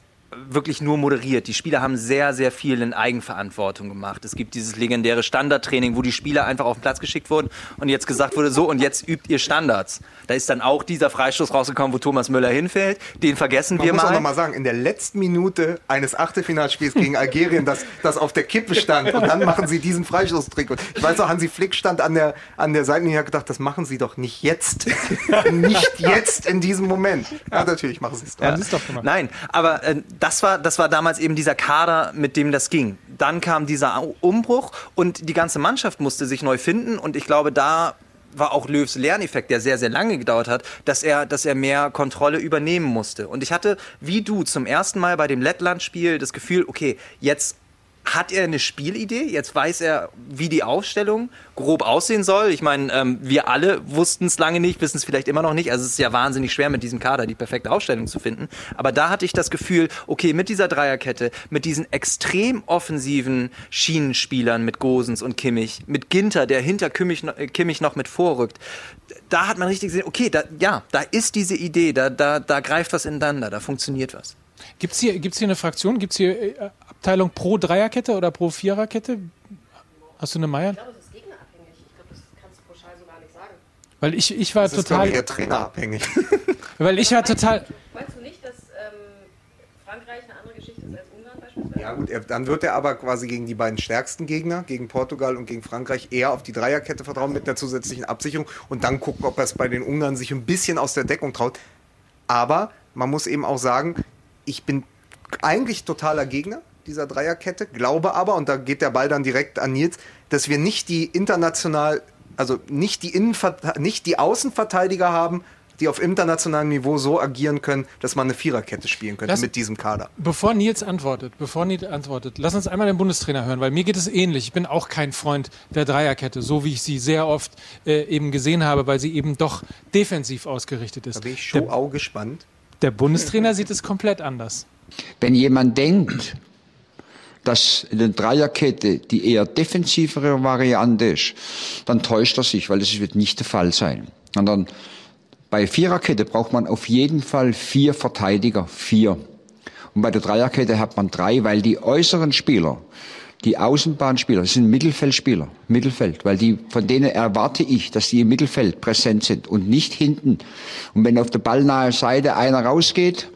wirklich nur moderiert. Die Spieler haben sehr, sehr viel in Eigenverantwortung gemacht. Es gibt dieses legendäre Standardtraining, wo die Spieler einfach auf den Platz geschickt wurden und jetzt gesagt wurde, so und jetzt übt ihr Standards. Da ist dann auch dieser Freistoß rausgekommen, wo Thomas Müller hinfällt. Den vergessen Man wir muss mal. auch noch mal sagen, in der letzten Minute eines Achtelfinalspiels gegen Algerien, das, das auf der Kippe stand und dann machen sie diesen Freistoßtrick. Und ich weiß auch, Hansi Flick stand an der, an der Seitenlinie und hat gedacht, das machen sie doch nicht jetzt. nicht jetzt in diesem Moment. Ja, natürlich machen sie es doch. Gemacht. Nein, aber äh, das, war, das war damals eben dieser Kader, mit dem das ging. Dann kam dieser Umbruch und die ganze Mannschaft musste sich neu finden und ich glaube, da war auch Löws Lerneffekt, der sehr, sehr lange gedauert hat, dass er, dass er mehr Kontrolle übernehmen musste. Und ich hatte, wie du, zum ersten Mal bei dem Lettland-Spiel das Gefühl, okay, jetzt hat er eine Spielidee? Jetzt weiß er, wie die Aufstellung grob aussehen soll. Ich meine, ähm, wir alle wussten es lange nicht, wissen es vielleicht immer noch nicht. Also es ist ja wahnsinnig schwer mit diesem Kader die perfekte Aufstellung zu finden. Aber da hatte ich das Gefühl, okay, mit dieser Dreierkette, mit diesen extrem offensiven Schienenspielern mit Gosens und Kimmich, mit Ginter, der hinter Kimmich, noch- äh, Kimmich noch mit vorrückt, da hat man richtig gesehen, okay, da, ja, da ist diese Idee, da, da, da greift was ineinander, da funktioniert was. Gibt es hier, gibt's hier eine Fraktion? Gibt es hier äh, Abteilung pro Dreierkette oder pro Viererkette? Hast du eine Meier? glaube, das ist gegnerabhängig. Ich glaube, das kannst du pauschal so gar nicht sagen. Weil ich, ich war Das ist, total, ich, eher trainerabhängig. weil ich war total, Meinst du nicht, dass ähm, Frankreich eine andere Geschichte ist als Ungarn beispielsweise? Ja gut, er, dann wird er aber quasi gegen die beiden stärksten Gegner, gegen Portugal und gegen Frankreich, eher auf die Dreierkette vertrauen mit einer zusätzlichen Absicherung und dann gucken, ob er es bei den Ungarn sich ein bisschen aus der Deckung traut. Aber man muss eben auch sagen, ich bin eigentlich totaler Gegner dieser Dreierkette, glaube aber, und da geht der Ball dann direkt an Nils, dass wir nicht die international, also nicht die, Innenver nicht die Außenverteidiger haben, die auf internationalem Niveau so agieren können, dass man eine Viererkette spielen könnte Lass- mit diesem Kader. bevor Nils antwortet, bevor Nils antwortet, lass uns einmal den Bundestrainer hören, weil mir geht es ähnlich. Ich bin auch kein Freund der Dreierkette, so wie ich sie sehr oft äh, eben gesehen habe, weil sie eben doch defensiv ausgerichtet ist. Da bin ich schon auch gespannt. Der Bundestrainer sieht es komplett anders. Wenn jemand denkt, dass eine Dreierkette die eher defensivere Variante ist, dann täuscht er sich, weil das wird nicht der Fall sein. Sondern bei Viererkette braucht man auf jeden Fall vier Verteidiger, vier. Und bei der Dreierkette hat man drei, weil die äußeren Spieler, die Außenbahnspieler, das sind Mittelfeldspieler, Mittelfeld, weil die, von denen erwarte ich, dass die im Mittelfeld präsent sind und nicht hinten. Und wenn auf der ballnahe Seite einer rausgeht,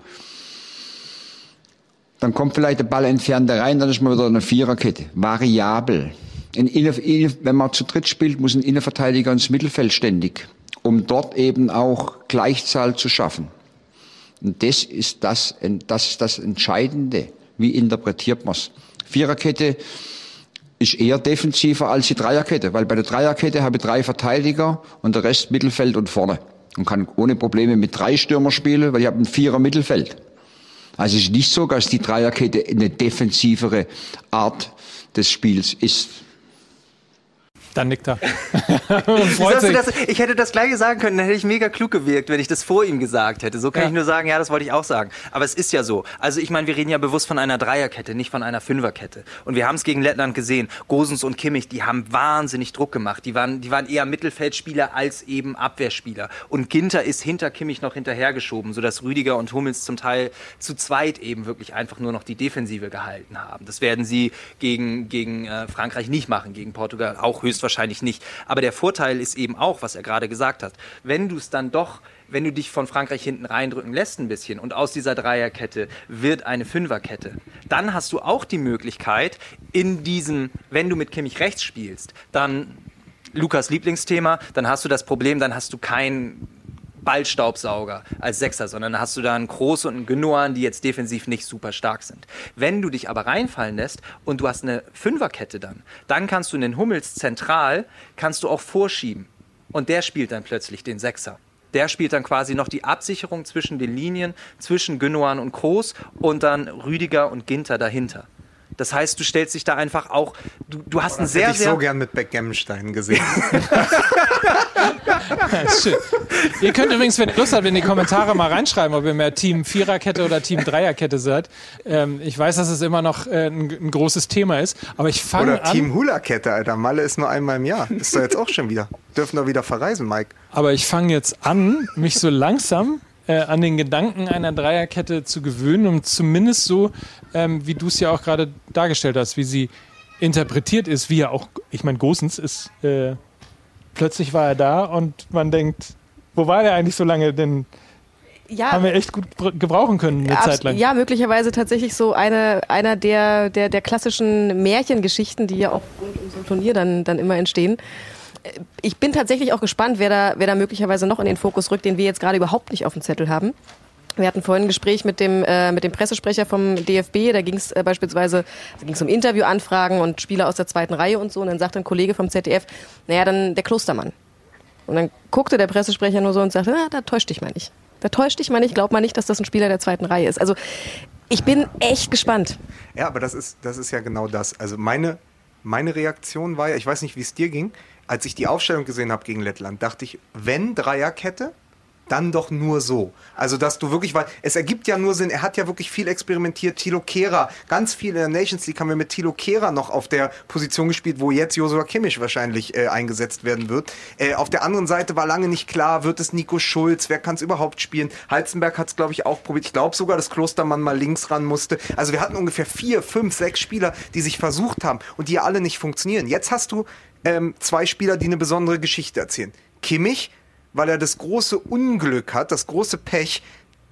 dann kommt vielleicht der Ball entfernt rein, dann ist man wieder eine Viererkette. Variabel. Wenn man zu dritt spielt, muss ein Innenverteidiger ins Mittelfeld ständig, um dort eben auch Gleichzahl zu schaffen. Und das ist das, das ist das Entscheidende. Wie interpretiert man's? Viererkette ist eher defensiver als die Dreierkette, weil bei der Dreierkette habe ich drei Verteidiger und der Rest Mittelfeld und vorne. Und kann ohne Probleme mit drei Stürmer spielen, weil ich habe ein Vierer Mittelfeld. Also es ist nicht so, dass die Dreierkette eine defensivere Art des Spiels ist. Dann nickt er. Freut sich. das? Ich hätte das gleiche sagen können, dann hätte ich mega klug gewirkt, wenn ich das vor ihm gesagt hätte. So kann Ja. ich nur sagen, ja, das wollte ich auch sagen. Aber es ist ja so. Also ich meine, wir reden ja bewusst von einer Dreierkette, nicht von einer Fünferkette. Und wir haben es gegen Lettland gesehen. Gosens und Kimmich, die haben wahnsinnig Druck gemacht. Die waren, die waren eher Mittelfeldspieler als eben Abwehrspieler. Und Ginter ist hinter Kimmich noch hinterhergeschoben, sodass Rüdiger und Hummels zum Teil zu zweit eben wirklich einfach nur noch die Defensive gehalten haben. Das werden sie gegen, gegen äh, Frankreich nicht machen, gegen Portugal auch höchstwahrscheinlich nicht. Aber der Vorteil ist eben auch, was er gerade gesagt hat, wenn du es dann doch wenn du dich von Frankreich hinten reindrücken lässt ein bisschen und aus dieser Dreierkette wird eine Fünferkette, dann hast du auch die Möglichkeit in diesem, wenn du mit Kimmich rechts spielst, dann Lukas Lieblingsthema, dann hast du das Problem, dann hast du keinen Ballstaubsauger als Sechser, sondern hast du da einen Groß und einen Genoan, die jetzt defensiv nicht super stark sind. Wenn du dich aber reinfallen lässt und du hast eine Fünferkette dann, dann kannst du den Hummels zentral, kannst du auch vorschieben. Und der spielt dann plötzlich den Sechser. Der spielt dann quasi noch die Absicherung zwischen den Linien, zwischen Gündogan und Kroos und dann Rüdiger und Ginter dahinter. Das heißt, du stellst dich da einfach auch, du, du hast einen Das sehr, hätte ich sehr... so gern mit Beckgemmenstein gesehen. Schön. Ihr könnt übrigens, wenn ihr Lust habt, in die Kommentare mal reinschreiben, ob ihr mehr Team Viererkette oder Team Dreierkette seid. Ähm, ich weiß, dass es immer noch äh, ein, ein großes Thema ist, aber ich fange Oder an. Team Hula-Kette, Alter. Malle ist nur einmal im Jahr. Ist doch jetzt auch schon wieder. Dürfen doch wieder verreisen, Mike. Aber ich fange jetzt an, mich so langsam äh, an den Gedanken einer Dreierkette zu gewöhnen, um zumindest so, ähm, wie du es ja auch gerade dargestellt hast, wie sie interpretiert ist, wie ja auch, ich meine, Gosens ist, äh, plötzlich war er da und man denkt, wo war der eigentlich so lange? Denn Ja, haben wir echt gut br- gebrauchen können eine Zeit lang. Ja, möglicherweise tatsächlich so eine, einer der, der, der klassischen Märchengeschichten, die ja auch rund um so ein Turnier dann, dann immer entstehen. Äh, Ich bin tatsächlich auch gespannt, wer da, wer da möglicherweise noch in den Fokus rückt, den wir jetzt gerade überhaupt nicht auf dem Zettel haben. Wir hatten vorhin ein Gespräch mit dem, äh, mit dem Pressesprecher vom DFB. Da ging es äh, beispielsweise da ging's um Interviewanfragen und Spieler aus der zweiten Reihe und so. Und dann sagte ein Kollege vom ZDF, naja, dann der Klostermann. Und dann guckte der Pressesprecher nur so und sagte, na, da täuscht dich mal nicht. Da täuscht dich mal nicht, glaub mal nicht, dass das ein Spieler der zweiten Reihe ist. Also ich bin echt gespannt. Ja, aber das ist, das ist ja genau das. Also meine, meine Reaktion war ja, ich weiß nicht, wie es dir ging, als ich die Aufstellung gesehen habe gegen Lettland, dachte ich, wenn Dreierkette, dann doch nur so. Also, dass du wirklich, weil es ergibt ja nur Sinn, er hat ja wirklich viel experimentiert. Tilo Kehrer, ganz viel in der Nations League haben wir mit Tilo Kehrer noch auf der Position gespielt, wo jetzt Josua Kimmich wahrscheinlich äh, eingesetzt werden wird. Äh, auf der anderen Seite war lange nicht klar, wird es Nico Schulz, wer kann es überhaupt spielen? Halzenberg hat es, glaube ich, auch probiert. Ich glaube sogar, dass Klostermann mal links ran musste. Also wir hatten ungefähr vier, fünf, sechs Spieler, die sich versucht haben und die alle nicht funktionieren. Jetzt hast du ähm, zwei Spieler, die eine besondere Geschichte erzählen. Kimmich, weil er das große Unglück hat, das große Pech,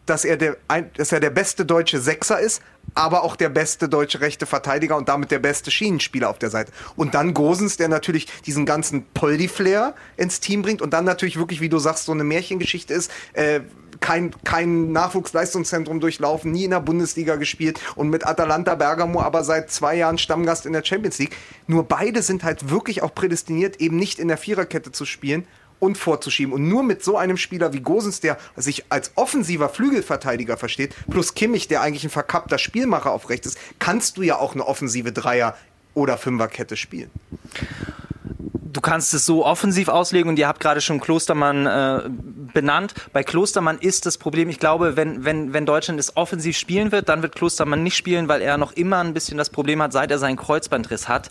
dass er der, ein, dass er der beste deutsche Sechser ist, aber auch der beste deutsche rechte Verteidiger und damit der beste Schienenspieler auf der Seite. Und dann Gosens, der natürlich diesen ganzen Poldi-Flair ins Team bringt und dann natürlich wirklich, wie du sagst, so eine Märchengeschichte ist, äh, kein, kein Nachwuchsleistungszentrum durchlaufen, nie in der Bundesliga gespielt und mit Atalanta Bergamo aber seit zwei Jahren Stammgast in der Champions League. Nur beide sind halt wirklich auch prädestiniert, eben nicht in der Viererkette zu spielen und vorzuschieben. Und nur mit so einem Spieler wie Gosens, der sich als offensiver Flügelverteidiger versteht, plus Kimmich, der eigentlich ein verkappter Spielmacher auf rechts ist, kannst du ja auch eine offensive Dreier- oder Fünferkette spielen. Du kannst es so offensiv auslegen und ihr habt gerade schon Klostermann äh, benannt. Bei Klostermann ist das Problem, ich glaube, wenn, wenn, wenn Deutschland es offensiv spielen wird, dann wird Klostermann nicht spielen, weil er noch immer ein bisschen das Problem hat, seit er seinen Kreuzbandriss hat.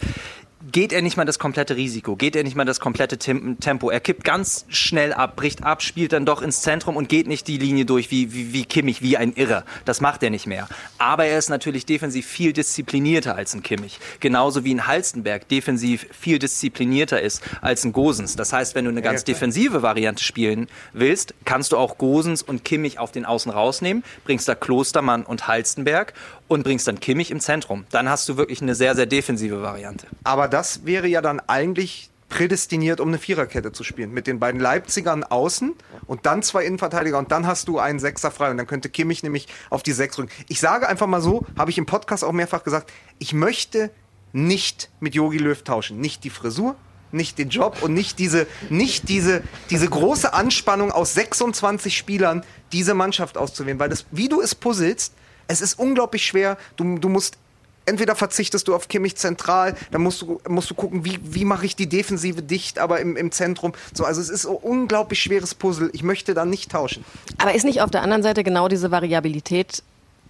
Geht er nicht mal das komplette Risiko, geht er nicht mal das komplette Tem Tempo. Er kippt ganz schnell ab, bricht ab, spielt dann doch ins Zentrum und geht nicht die Linie durch wie, wie, wie Kimmich, wie ein Irrer. Das macht er nicht mehr. Aber er ist natürlich defensiv viel disziplinierter als ein Kimmich. Genauso wie ein Halstenberg defensiv viel disziplinierter ist als ein Gosens. Das heißt, wenn du eine ganz defensive Variante spielen willst, kannst du auch Gosens und Kimmich auf den Außen rausnehmen, bringst da Klostermann und Halstenberg und bringst dann Kimmich im Zentrum. Dann hast du wirklich eine sehr, sehr defensive Variante. Aber das wäre ja dann eigentlich prädestiniert, um eine Viererkette zu spielen. Mit den beiden Leipzigern außen und dann zwei Innenverteidiger und dann hast du einen Sechser frei und dann könnte Kimmich nämlich auf die Sechs rücken. Ich sage einfach mal so, habe ich im Podcast auch mehrfach gesagt, ich möchte nicht mit Yogi Löw tauschen. Nicht die Frisur, nicht den Job und nicht diese, nicht diese, diese große Anspannung aus 26 Spielern, diese Mannschaft auszuwählen. Weil das, wie du es puzzelst, es ist unglaublich schwer. Du, du musst entweder verzichtest du auf Kimmich zentral, dann musst du, musst du gucken, wie, wie mache ich die Defensive dicht, aber im, im Zentrum. So, also es ist ein unglaublich schweres Puzzle. Ich möchte da nicht tauschen. Aber ist nicht auf der anderen Seite genau diese Variabilität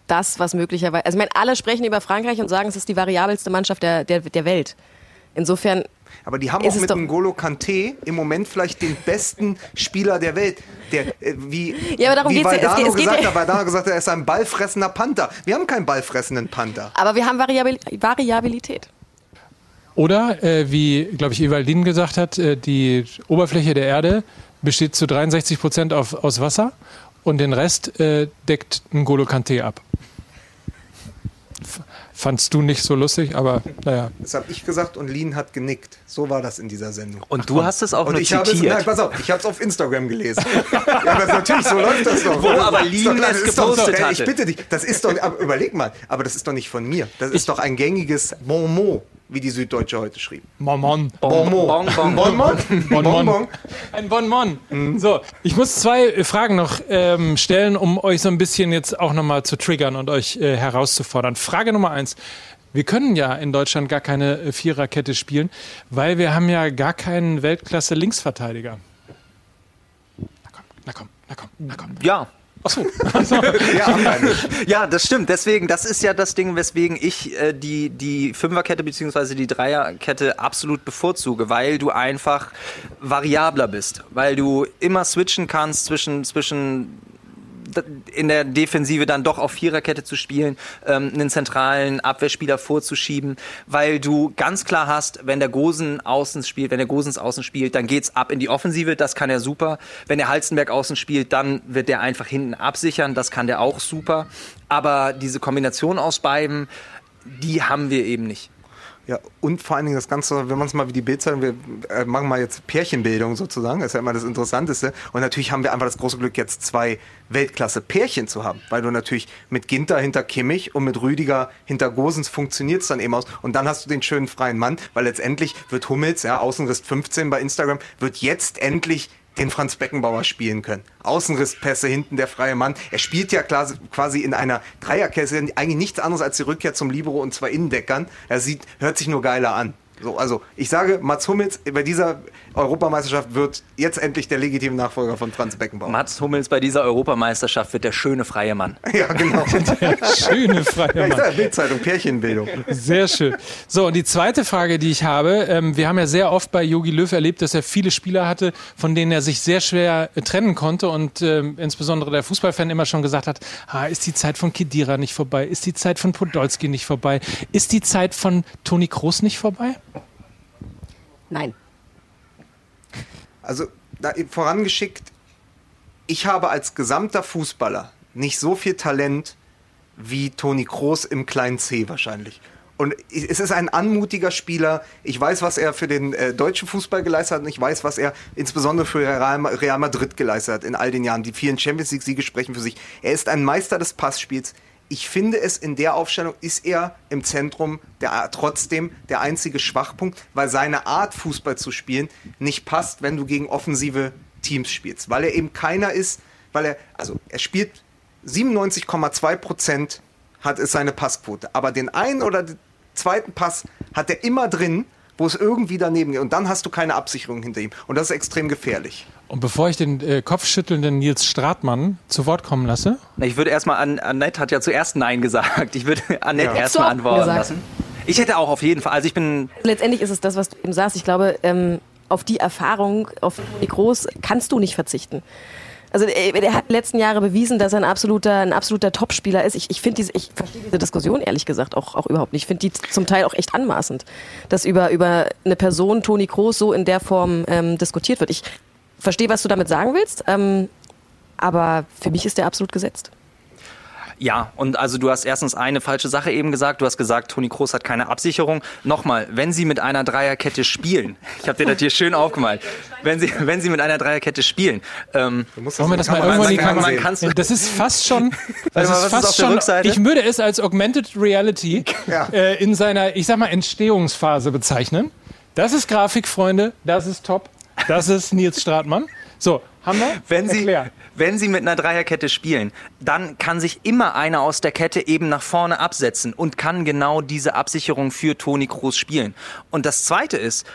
das, was möglicherweise. Also ich meine, alle sprechen über Frankreich und sagen, es ist die variabelste Mannschaft der, der, der Welt. Insofern Aber die haben Ist auch mit doch- N'Golo Kanté im Moment vielleicht den besten Spieler der Welt. Der, äh, wie Ja, aber darum wie geht's ja. Es Valdano geht- es geht gesagt ja- hat, Valdano gesagt hat, er ist ein ballfressender Panther. Wir haben keinen ballfressenden Panther. Aber wir haben Variabil Variabilität. Oder, äh, wie, glaube ich, Evaldin gesagt hat, äh, die Oberfläche der Erde besteht zu 63 Prozent auf, aus Wasser und den Rest äh, deckt N'Golo Kanté ab. Fandst du nicht so lustig, aber naja. Das habe ich gesagt und Lin hat genickt. So war das in dieser Sendung. Und du hast es auch Und nur ich habe es, zitiert. nein, pass auf, ich habe es auf Instagram gelesen. ja, aber natürlich, so läuft das doch. Wo oder? aber Ist Lin doch klar, es das ist doch- gepostet ey, Ich bitte dich, das ist doch, aber überleg mal, aber das ist doch nicht von mir. Das ist doch ein gängiges Bonmot. Wie die Süddeutsche heute schrieb. Momon. Bonbon. Bonbon. Bonbon. Ein Bonbon. So, ich muss zwei äh, Fragen noch ähm, stellen, um euch so ein bisschen jetzt auch nochmal zu triggern und euch äh, herauszufordern. Frage Nummer eins. Wir können ja in Deutschland gar keine äh, Viererkette spielen, weil wir haben ja gar keinen Weltklasse-Linksverteidiger. Na komm, na komm, na komm, na komm. Ja. Achso. Ja. Ja, das stimmt. Deswegen, das ist ja das Ding, weswegen ich äh, die, die Fünferkette bzw. die Dreierkette absolut bevorzuge, weil du einfach variabler bist, weil du immer switchen kannst zwischen, zwischen in der Defensive dann doch auf Viererkette zu spielen, ähm, einen zentralen Abwehrspieler vorzuschieben, weil du ganz klar hast, wenn der Gosen außen spielt, wenn der Gosens außen spielt, dann geht's ab in die Offensive, das kann er super. Wenn der Halstenberg außen spielt, dann wird der einfach hinten absichern, das kann der auch super. Aber diese Kombination aus beiden, die haben wir eben nicht. Ja, und vor allen Dingen das Ganze, wenn man es mal wie die Bildzeitung, wir äh, machen mal jetzt Pärchenbildung sozusagen, ist ja immer das Interessanteste. Und natürlich haben wir einfach das große Glück, jetzt zwei Weltklasse-Pärchen zu haben, weil du natürlich mit Ginter hinter Kimmich und mit Rüdiger hinter Gosens funktioniert es dann eben aus. Und dann hast du den schönen freien Mann, weil letztendlich wird Hummels, ja, Außenriss 15 bei Instagram, wird jetzt endlich den Franz Beckenbauer spielen können. Außenrisspässe, hinten der freie Mann. Er spielt ja quasi in einer Dreierkette, eigentlich nichts anderes als die Rückkehr zum Libero und zwei Innendeckern. Er sieht, hört sich nur geiler an. So, also ich sage, Mats Hummels bei dieser Europameisterschaft wird jetzt endlich der legitime Nachfolger von Franz Beckenbauer. Mats Hummels bei dieser Europameisterschaft wird der schöne freie Mann. Ja, genau. Schöne freie Ja, Mann. sage, Bildzeitung, Pärchenbildung. Sehr schön. So, und die zweite Frage, die ich habe, ähm, wir haben ja sehr oft bei Jogi Löw erlebt, dass er viele Spieler hatte, von denen er sich sehr schwer äh, trennen konnte und ähm, insbesondere der Fußballfan immer schon gesagt hat, ah, ist die Zeit von Kedira nicht vorbei? Ist die Zeit von Podolski nicht vorbei? Ist die Zeit von Toni Kroos nicht vorbei? Nein. Also vorangeschickt, ich habe als gesamter Fußballer nicht so viel Talent wie Toni Kroos im kleinen C wahrscheinlich. Und es ist ein anmutiger Spieler. Ich weiß, was er für den äh, deutschen Fußball geleistet hat und ich weiß, was er insbesondere für Real Madrid geleistet hat in all den Jahren. Die vielen Champions League-Siege sprechen für sich. Er ist ein Meister des Passspiels. Ich finde es in der Aufstellung ist er im Zentrum der, trotzdem der einzige Schwachpunkt, weil seine Art Fußball zu spielen nicht passt, wenn du gegen offensive Teams spielst, weil er eben keiner ist, weil er also er spielt 97,2 Prozent hat ist seine Passquote, aber den einen oder den zweiten Pass hat er immer drin, wo es irgendwie daneben geht. Und dann hast du keine Absicherung hinter ihm. Und das ist extrem gefährlich. Und bevor ich den äh, kopfschüttelnden Nils Stratmann zu Wort kommen lasse, Ich würde erstmal, an, Annette hat ja zuerst Nein gesagt. Ich würde Annette Ja. erstmal antworten gesagt. lassen. Ich hätte auch auf jeden Fall, also ich bin, Letztendlich ist es das, was du eben sagst. Ich glaube, ähm, auf die Erfahrung, auf die groß kannst du nicht verzichten. Also er, er hat die letzten Jahre bewiesen, dass er ein absoluter, ein absoluter Topspieler ist. Ich, ich finde diese, ich verstehe diese Diskussion ehrlich gesagt auch, auch überhaupt nicht. Ich finde die zum Teil auch echt anmaßend, dass über, über eine Person, Toni Kroos, so in der Form ähm, diskutiert wird. Ich verstehe, was du damit sagen willst, ähm, aber für mich ist der absolut gesetzt. ja, und also du hast erstens eine falsche Sache eben gesagt. Du hast gesagt, Toni Kroos hat keine Absicherung. Nochmal, wenn sie mit einer Dreierkette spielen, ich habe dir das hier schön aufgemalt, wenn sie, wenn sie mit einer Dreierkette spielen, ähm, wollen wir das mal irgendwann in die Kamera man Das ist fast schon, das ist fast auf der schon, Rückseite? ich würde es als Augmented Reality Ja. äh, in seiner, ich sag mal, Entstehungsphase bezeichnen. Das ist Grafik, Freunde, das ist top, das ist Nils Stratmann. So, haben wir? wenn sie, Erklär. wenn sie mit einer Dreierkette spielen, dann kann sich immer einer aus der Kette eben nach vorne absetzen und kann genau diese Absicherung für Toni Kroos spielen. Und das Zweite ist,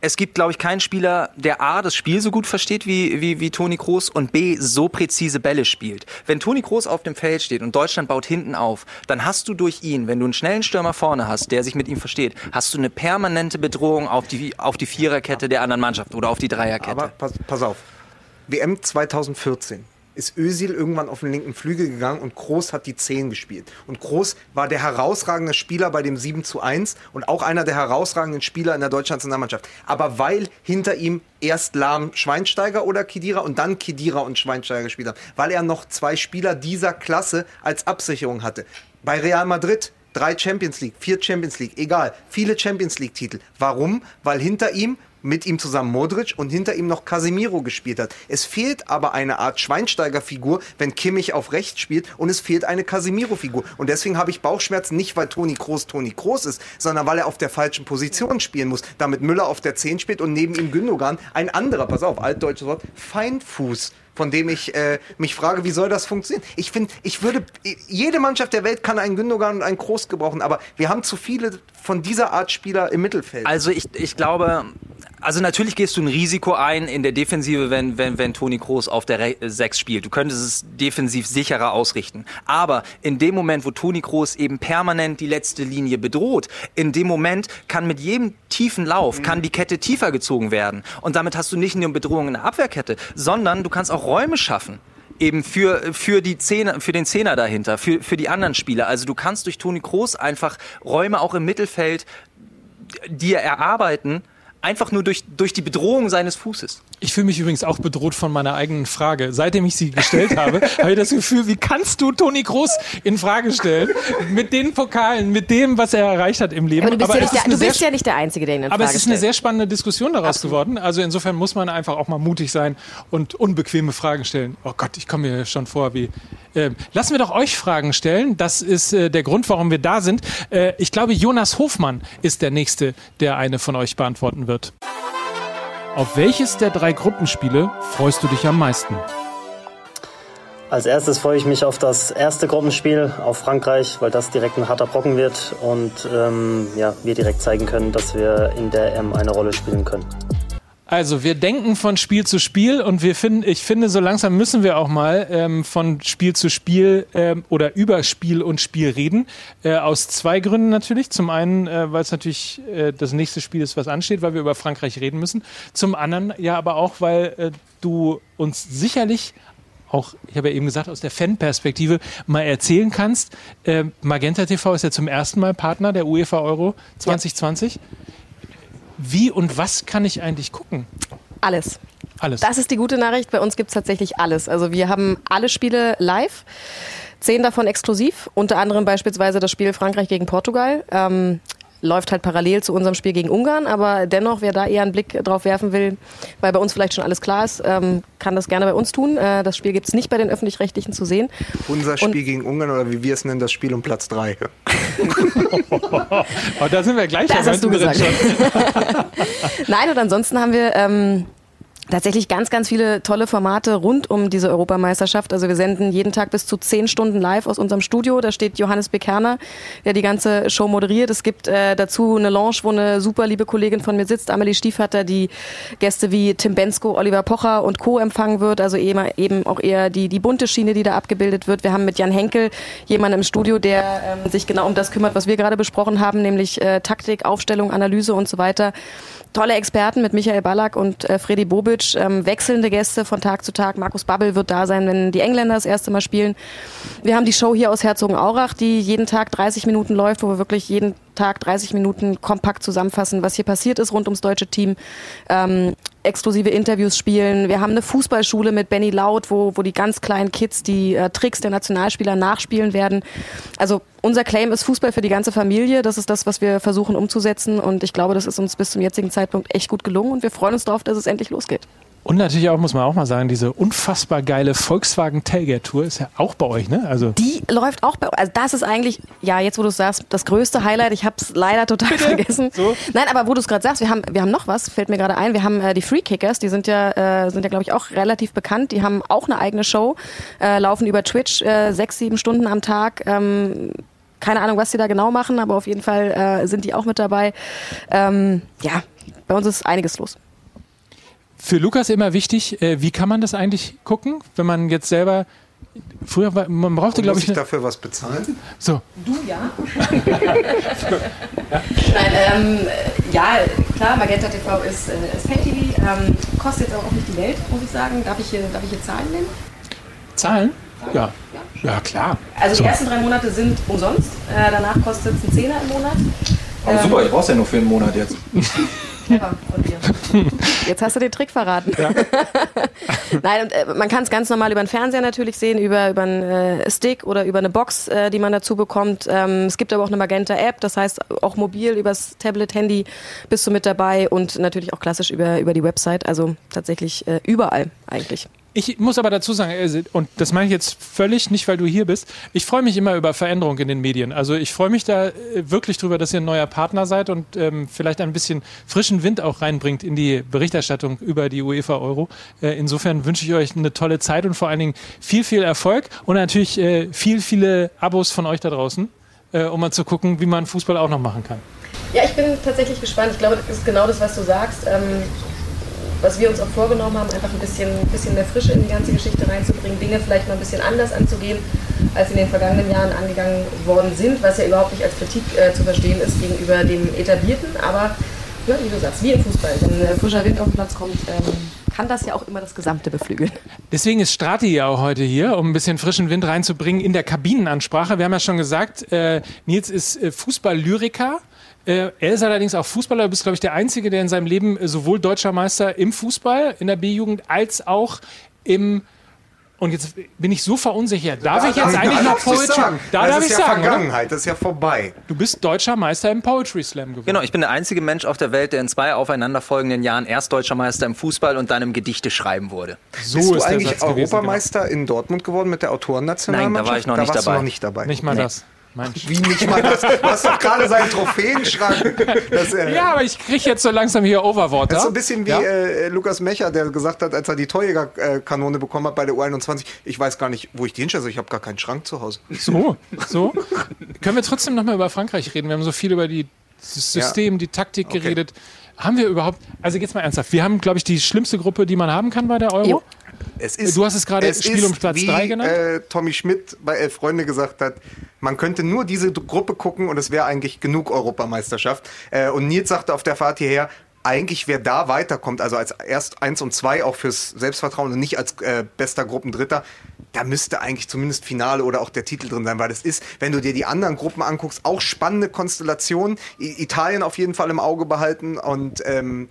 es gibt, glaube ich, keinen Spieler, der A, das Spiel so gut versteht wie, wie, wie Toni Kroos und B, so präzise Bälle spielt. Wenn Toni Kroos auf dem Feld steht und Deutschland baut hinten auf, dann hast du durch ihn, wenn du einen schnellen Stürmer vorne hast, der sich mit ihm versteht, hast du eine permanente Bedrohung auf die, auf die Viererkette der anderen Mannschaft oder auf die Dreierkette. Aber pass, pass auf. WM 2014 ist Özil irgendwann auf den linken Flügel gegangen und Kroos hat die 10 gespielt. Und Kroos war der herausragende Spieler bei dem 7 zu 1 und auch einer der herausragenden Spieler in der deutschen Nationalmannschaft. Aber weil hinter ihm erst Lahm Schweinsteiger oder Kedira und dann Kedira und Schweinsteiger gespielt haben. Weil er noch zwei Spieler dieser Klasse als Absicherung hatte. Bei Real Madrid Drei Champions League, vier Champions League, egal. Viele Champions League-Titel. Warum? Weil hinter ihm mit ihm zusammen Modric und hinter ihm noch Casemiro gespielt hat. Es fehlt aber eine Art Schweinsteiger-Figur, wenn Kimmich auf rechts spielt und es fehlt eine Casemiro-Figur. Und deswegen habe ich Bauchschmerzen nicht, weil Toni Kroos Toni Kroos ist, sondern weil er auf der falschen Position spielen muss. Damit Müller auf der 10 spielt und neben ihm Gündogan ein anderer, pass auf, altdeutsches Wort, Feinfuß von dem ich äh, mich frage, wie soll das funktionieren? Ich finde, ich würde, jede Mannschaft der Welt kann einen Gündogan und einen Kroos gebrauchen, aber wir haben zu viele von dieser Art Spieler im Mittelfeld. Also ich, ich glaube, also natürlich gehst du ein Risiko ein in der Defensive, wenn, wenn, wenn Toni Kroos auf der 6 spielt. Du könntest es defensiv sicherer ausrichten. Aber in dem Moment, wo Toni Kroos eben permanent die letzte Linie bedroht, in dem Moment kann mit jedem tiefen Lauf, kann die Kette tiefer gezogen werden. Und damit hast du nicht nur Bedrohung in der Abwehrkette, sondern du kannst auch Räume schaffen eben für, für, die Zehner, für den Zehner dahinter, für, für die anderen Spieler. Also du kannst durch Toni Kroos einfach Räume auch im Mittelfeld dir erarbeiten, einfach nur durch, durch die Bedrohung seines Fußes. Ich fühle mich übrigens auch bedroht von meiner eigenen Frage. Seitdem ich sie gestellt habe, habe ich das Gefühl, wie kannst du Toni Groß in Frage stellen? Mit den Pokalen, mit dem, was er erreicht hat im Leben. Aber du bist, aber ja, nicht der, du bist ja nicht der Einzige, der ihn in Aber Frage es ist eine sehr spannende Diskussion daraus Absolut. geworden. Also insofern muss man einfach auch mal mutig sein und unbequeme Fragen stellen. Oh Gott, ich komme mir schon vor wie... Äh, lassen wir doch euch Fragen stellen. Das ist äh, der Grund, warum wir da sind. Äh, ich glaube, Jonas Hofmann ist der Nächste, der eine von euch beantworten wird. Auf welches der drei Gruppenspiele freust du dich am meisten? Als erstes freue ich mich auf das erste Gruppenspiel, auf Frankreich, weil das direkt ein harter Brocken wird und ähm, ja, wir direkt zeigen können, dass wir in der M eine Rolle spielen können. Also wir denken von Spiel zu Spiel und wir finden, ich finde, so langsam müssen wir auch mal ähm, von Spiel zu Spiel ähm, oder über Spiel und Spiel reden. Äh, aus zwei Gründen natürlich. Zum einen, äh, weil es natürlich äh, das nächste Spiel ist, was ansteht, weil wir über Frankreich reden müssen. Zum anderen ja aber auch, weil äh, du uns sicherlich auch, ich habe ja eben gesagt, aus der Fanperspektive mal erzählen kannst. Äh, Magenta TV ist ja zum ersten Mal Partner der UEFA Euro 2020. Ja. Wie und was kann ich eigentlich gucken? Alles. Alles. Das ist die gute Nachricht. Bei uns gibt es tatsächlich alles. Also wir haben alle Spiele live. Zehn davon exklusiv, unter anderem beispielsweise das Spiel Frankreich gegen Portugal. Ähm, läuft halt parallel zu unserem Spiel gegen Ungarn, aber dennoch, wer da eher einen Blick drauf werfen will, weil bei uns vielleicht schon alles klar ist, ähm, kann das gerne bei uns tun. Äh, das Spiel gibt es nicht bei den Öffentlich-Rechtlichen zu sehen. Unser Spiel Und gegen Ungarn oder wie wir es nennen, das Spiel um Platz 3. oh, da sind wir gleich. Das hast du gesagt. Nein, und ansonsten haben wir... Ähm, tatsächlich ganz, ganz viele tolle Formate rund um diese Europameisterschaft. Also wir senden jeden Tag bis zu zehn Stunden live aus unserem Studio. Da steht Johannes Bekerner, der die ganze Show moderiert. Es gibt äh, dazu eine Lounge, wo eine super liebe Kollegin von mir sitzt, Amelie Stiefvater, die Gäste wie Tim Bensko, Oliver Pocher und Co. empfangen wird. Also eben, eben auch eher die, die bunte Schiene, die da abgebildet wird. Wir haben mit Jan Henkel jemanden im Studio, der ähm, sich genau um das kümmert, was wir gerade besprochen haben, nämlich äh, Taktik, Aufstellung, Analyse und so weiter tolle Experten mit Michael Ballack und äh, Freddy Bobic, ähm, wechselnde Gäste von Tag zu Tag. Markus Babbel wird da sein, wenn die Engländer das erste Mal spielen. Wir haben die Show hier aus Herzogenaurach, die jeden Tag 30 Minuten läuft, wo wir wirklich jeden Tag 30 Minuten kompakt zusammenfassen, was hier passiert ist rund ums deutsche Team. Ähm, exklusive Interviews spielen. Wir haben eine Fußballschule mit Benny Laut, wo, wo die ganz kleinen Kids die äh, Tricks der Nationalspieler nachspielen werden. Also unser Claim ist Fußball für die ganze Familie. Das ist das, was wir versuchen umzusetzen. Und ich glaube, das ist uns bis zum jetzigen Zeitpunkt echt gut gelungen. Und wir freuen uns darauf, dass es endlich losgeht. Und natürlich auch, muss man auch mal sagen, diese unfassbar geile Volkswagen Tailgate Tour ist ja auch bei euch, ne? Also die läuft auch bei euch. Also das ist eigentlich, ja, jetzt wo du es sagst, das größte Highlight. Ich habe es leider total Bitte? vergessen. So? Nein, aber wo du es gerade sagst, wir haben, wir haben noch was, fällt mir gerade ein. Wir haben äh, die Free Kickers, die sind ja, äh, sind ja, glaube ich, auch relativ bekannt. Die haben auch eine eigene Show, äh, laufen über Twitch äh, sechs, sieben Stunden am Tag. Ähm, keine Ahnung, was die da genau machen, aber auf jeden Fall äh, sind die auch mit dabei. Ähm, ja, bei uns ist einiges los. Für Lukas immer wichtig, äh, wie kann man das eigentlich gucken, wenn man jetzt selber Früher war, man brauchte, glaube ich. Muss ich dafür was bezahlen? So. Du ja. Nein, ähm, ja, klar, Magenta TV ist, äh, ist Pay-TV. Ähm, kostet jetzt aber auch nicht die Welt, muss ich sagen. Darf ich hier, darf ich hier Zahlen nennen? Zahlen? Ja. Ja, ja klar. Also die so. ersten drei Monate sind umsonst. Äh, danach kostet es einen Zehner im Monat. Aber ähm, super, ich brauch's ja nur für einen Monat jetzt. Clever von dir. Jetzt hast du den Trick verraten. Ja. Nein, und, äh, man kann es ganz normal über den Fernseher natürlich sehen, über, über einen äh, Stick oder über eine Box, äh, die man dazu bekommt. Ähm, es gibt aber auch eine Magenta-App, das heißt auch mobil übers Tablet, Handy bist du mit dabei und natürlich auch klassisch über, über die Website. Also tatsächlich äh, überall eigentlich. Ich muss aber dazu sagen, äh, und das meine ich jetzt völlig nicht, weil du hier bist, ich freue mich immer über Veränderung in den Medien. Also ich freue mich da äh, wirklich drüber, dass ihr ein neuer Partner seid und ähm, vielleicht ein bisschen frischen Wind auch reinbringt in die Berichterstattung über die UEFA Euro. Äh, insofern wünsche ich euch eine tolle Zeit und vor allen Dingen viel, viel Erfolg und natürlich äh, viel, viele Abos von euch da draußen, äh, um mal zu gucken, wie man Fußball auch noch machen kann. Ja, ich bin tatsächlich gespannt. Ich glaube, das ist genau das, was du sagst. Ähm was wir uns auch vorgenommen haben, einfach ein bisschen, bisschen mehr Frische in die ganze Geschichte reinzubringen, Dinge vielleicht mal ein bisschen anders anzugehen, als in den vergangenen Jahren angegangen worden sind, was ja überhaupt nicht als Kritik äh, zu verstehen ist gegenüber dem Etablierten, aber ja, wie du sagst, wie im Fußball, wenn äh, frischer Wind auf den Platz kommt, ähm, kann das ja auch immer das Gesamte beflügeln. Deswegen ist Strati ja auch heute hier, um ein bisschen frischen Wind reinzubringen in der Kabinenansprache. Wir haben ja schon gesagt, äh, Nils ist äh, Fußball-Lyriker. Äh, er ist allerdings auch Fußballer. Du bist, glaube ich, der Einzige, der in seinem Leben äh, sowohl deutscher Meister im Fußball, in der B-Jugend, als auch im und jetzt bin ich so verunsichert. Darf Da ich jetzt darf- eigentlich da noch du Poetry? sagen. Da das darf ist ich ja sagen, oder? Vergangenheit, das ist ja vorbei. Du bist deutscher Meister im Poetry Slam geworden. Genau, ich bin der einzige Mensch auf der Welt, der in zwei aufeinanderfolgenden Jahren erst deutscher Meister im Fußball und dann im Gedichte schreiben wurde. So Bist du ist der eigentlich Satz gewesen, genau. Europameister in Dortmund geworden mit der Autorennationalmannschaft? Nein, da war ich noch da nicht warst dabei. Du noch nicht dabei. Nicht mal Nee. das. Mensch. Wie nicht mal das? Du hast doch gerade seinen Trophäenschrank. Das, äh, Ja, aber ich kriege jetzt so langsam hier Overwater. Das ist so ein bisschen wie Ja? äh, Lukas Mecher, der gesagt hat, als er die Torjägerkanone bekommen hat bei der U21, ich weiß gar nicht, wo ich die hinstelle, also ich habe gar keinen Schrank zu Hause. So, so. Können wir trotzdem nochmal über Frankreich reden? Wir haben so viel über die, das System, die Taktik Okay. geredet. Haben wir überhaupt, also jetzt mal ernsthaft, wir haben, glaube ich, die schlimmste Gruppe, die man haben kann bei der Euro. Jo. Es ist, Du hast es gerade es Spiel um Platz wie, drei genannt. Äh, Tommy Schmidt bei Elf Freunde gesagt hat, man könnte nur diese Gruppe gucken und es wäre eigentlich genug Europameisterschaft. Äh, und Nils sagte auf der Fahrt hierher, eigentlich wer da weiterkommt, also als erst eins und zwei auch fürs Selbstvertrauen und nicht als äh, bester Gruppendritter, da müsste eigentlich zumindest Finale oder auch der Titel drin sein, weil das ist, wenn du dir die anderen Gruppen anguckst, auch spannende Konstellationen. I Italien auf jeden Fall im Auge behalten und ähm,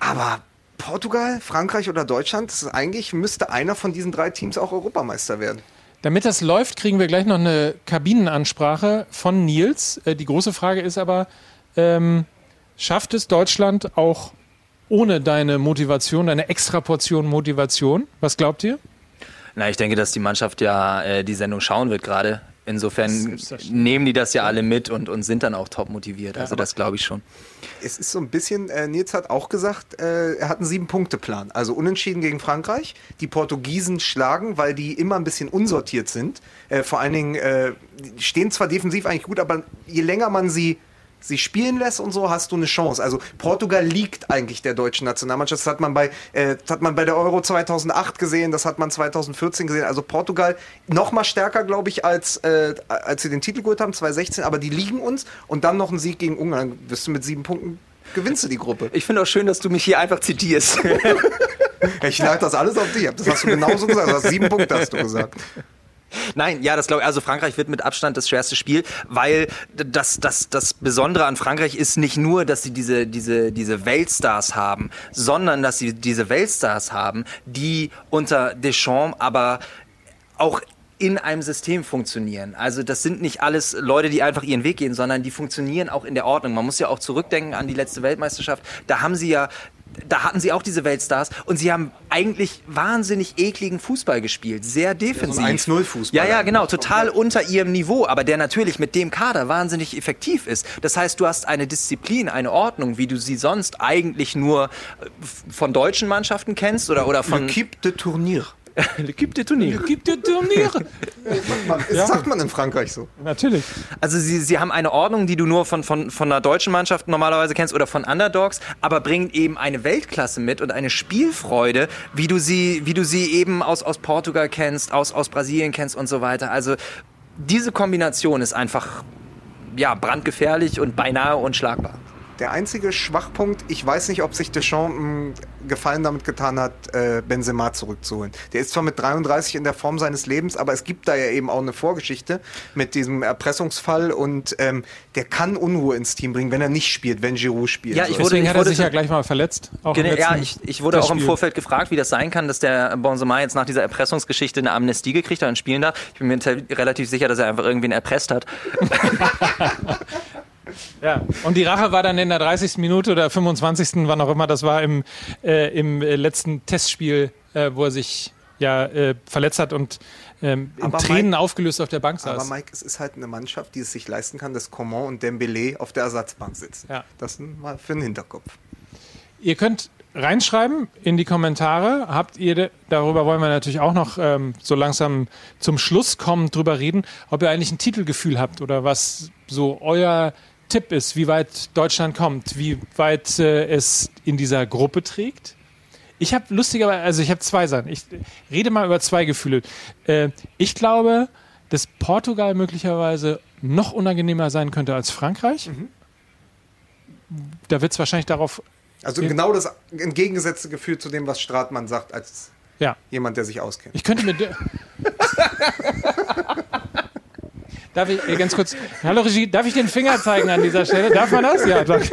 aber Portugal, Frankreich oder Deutschland, das ist eigentlich müsste einer von diesen drei Teams auch Europameister werden. Damit das läuft, kriegen wir gleich noch eine Kabinenansprache von Nils. Äh, die große Frage ist aber, ähm, schafft es Deutschland auch ohne deine Motivation, deine Extraportion Motivation? Was glaubt ihr? Na, ich denke, dass die Mannschaft ja äh, die Sendung schauen wird gerade. Insofern nehmen die das ja alle mit und, und sind dann auch top motiviert. Also das glaube ich schon. Es ist so ein bisschen, äh, Nils hat auch gesagt, äh, er hat einen Sieben-Punkte-Plan. Also unentschieden gegen Frankreich, die Portugiesen schlagen, weil die immer ein bisschen unsortiert sind. Äh, vor allen Dingen, äh, stehen zwar defensiv eigentlich gut, aber je länger man sie sie spielen lässt und so, hast du eine Chance. Also Portugal liegt eigentlich der deutschen Nationalmannschaft. Das hat man bei, äh, hat man bei der Euro 2008 gesehen, das hat man 2014 gesehen. Also Portugal noch mal stärker, glaube ich, als, äh, als sie den Titel geholt haben, 2016. Aber die liegen uns und dann noch ein Sieg gegen Ungarn. Wirst du mit sieben Punkten gewinnst du die Gruppe. Ich finde auch schön, dass du mich hier einfach zitierst. Ich lade das alles auf dich ab. Das hast du genauso gesagt. Du hast sieben Punkte, hast du gesagt. Nein, ja, das glaube ich. Also Frankreich wird mit Abstand das schwerste Spiel, weil das, das, das Besondere an Frankreich ist nicht nur, dass sie diese, diese, diese Weltstars haben, sondern dass sie diese Weltstars haben, die unter Deschamps aber auch in einem System funktionieren. Also das sind nicht alles Leute, die einfach ihren Weg gehen, sondern die funktionieren auch in der Ordnung. Man muss ja auch zurückdenken an die letzte Weltmeisterschaft. Da haben sie ja da hatten sie auch diese Weltstars und sie haben eigentlich wahnsinnig ekligen Fußball gespielt, sehr defensiv. ein 1-0-Fußball. Ja, ja, genau, total unter ihrem Niveau, aber der natürlich mit dem Kader wahnsinnig effektiv ist. Das heißt, du hast eine Disziplin, eine Ordnung, wie du sie sonst eigentlich nur äh, von deutschen Mannschaften kennst oder, oder von... L'Equipe de Tournier. L'Equipe de Tournier. Gibt dir Turniere. Das sagt man in Frankreich so. Natürlich. Also sie, sie haben eine Ordnung, die du nur von, von, von einer deutschen Mannschaft normalerweise kennst oder von Underdogs, aber bringen eben eine Weltklasse mit und eine Spielfreude, wie du sie, wie du sie eben aus, aus Portugal kennst, aus, aus Brasilien kennst und so weiter. Also diese Kombination ist einfach ja, brandgefährlich und beinahe unschlagbar. Der einzige Schwachpunkt, ich weiß nicht, ob sich Deschamps einen Gefallen damit getan hat, äh, Benzema zurückzuholen. Der ist zwar mit 33 in der Form seines Lebens, aber es gibt da ja eben auch eine Vorgeschichte mit diesem Erpressungsfall und ähm, der kann Unruhe ins Team bringen, wenn er nicht spielt, wenn Giroud spielt. Ja, ich So. wurde- Deswegen hat er wurde sich ja gleich mal verletzt. Auch im Genau, ja, ich, ich wurde auch im Testspiel. Vorfeld gefragt, wie das sein kann, dass der Benzema jetzt nach dieser Erpressungsgeschichte eine Amnestie gekriegt hat und spielen darf. Ich bin mir relativ sicher, dass er einfach irgendwen erpresst hat. Ja, und die Rache war dann in der 30. Minute oder 25. wann auch immer das war im, äh, im äh, letzten Testspiel, äh, wo er sich ja äh, verletzt hat und ähm, in Aber Tränen Mike- aufgelöst auf der Bank Aber saß. Mike, es ist halt eine Mannschaft, die es sich leisten kann, dass Coman und Dembele auf der Ersatzbank sitzen. Ja. Das mal für den Hinterkopf. Ihr könnt reinschreiben in die Kommentare. Habt ihr, darüber wollen wir natürlich auch noch ähm, so langsam zum Schluss kommen, drüber reden, ob ihr eigentlich ein Titelgefühl habt oder was so euer Tipp ist, wie weit Deutschland kommt, wie weit äh, es in dieser Gruppe trägt. Ich habe lustigerweise, also ich habe zwei Sachen. Ich rede mal über zwei Gefühle. Äh, ich glaube, dass Portugal möglicherweise noch unangenehmer sein könnte als Frankreich. Da wird es wahrscheinlich darauf Also genau das entgegengesetzte Gefühl zu dem, was Stratmann sagt, als Ja. jemand, der sich auskennt. Ich könnte mir. Darf ich äh, ganz kurz. Hallo Regie, darf ich den Finger zeigen an dieser Stelle? Darf man das? Ja, danke.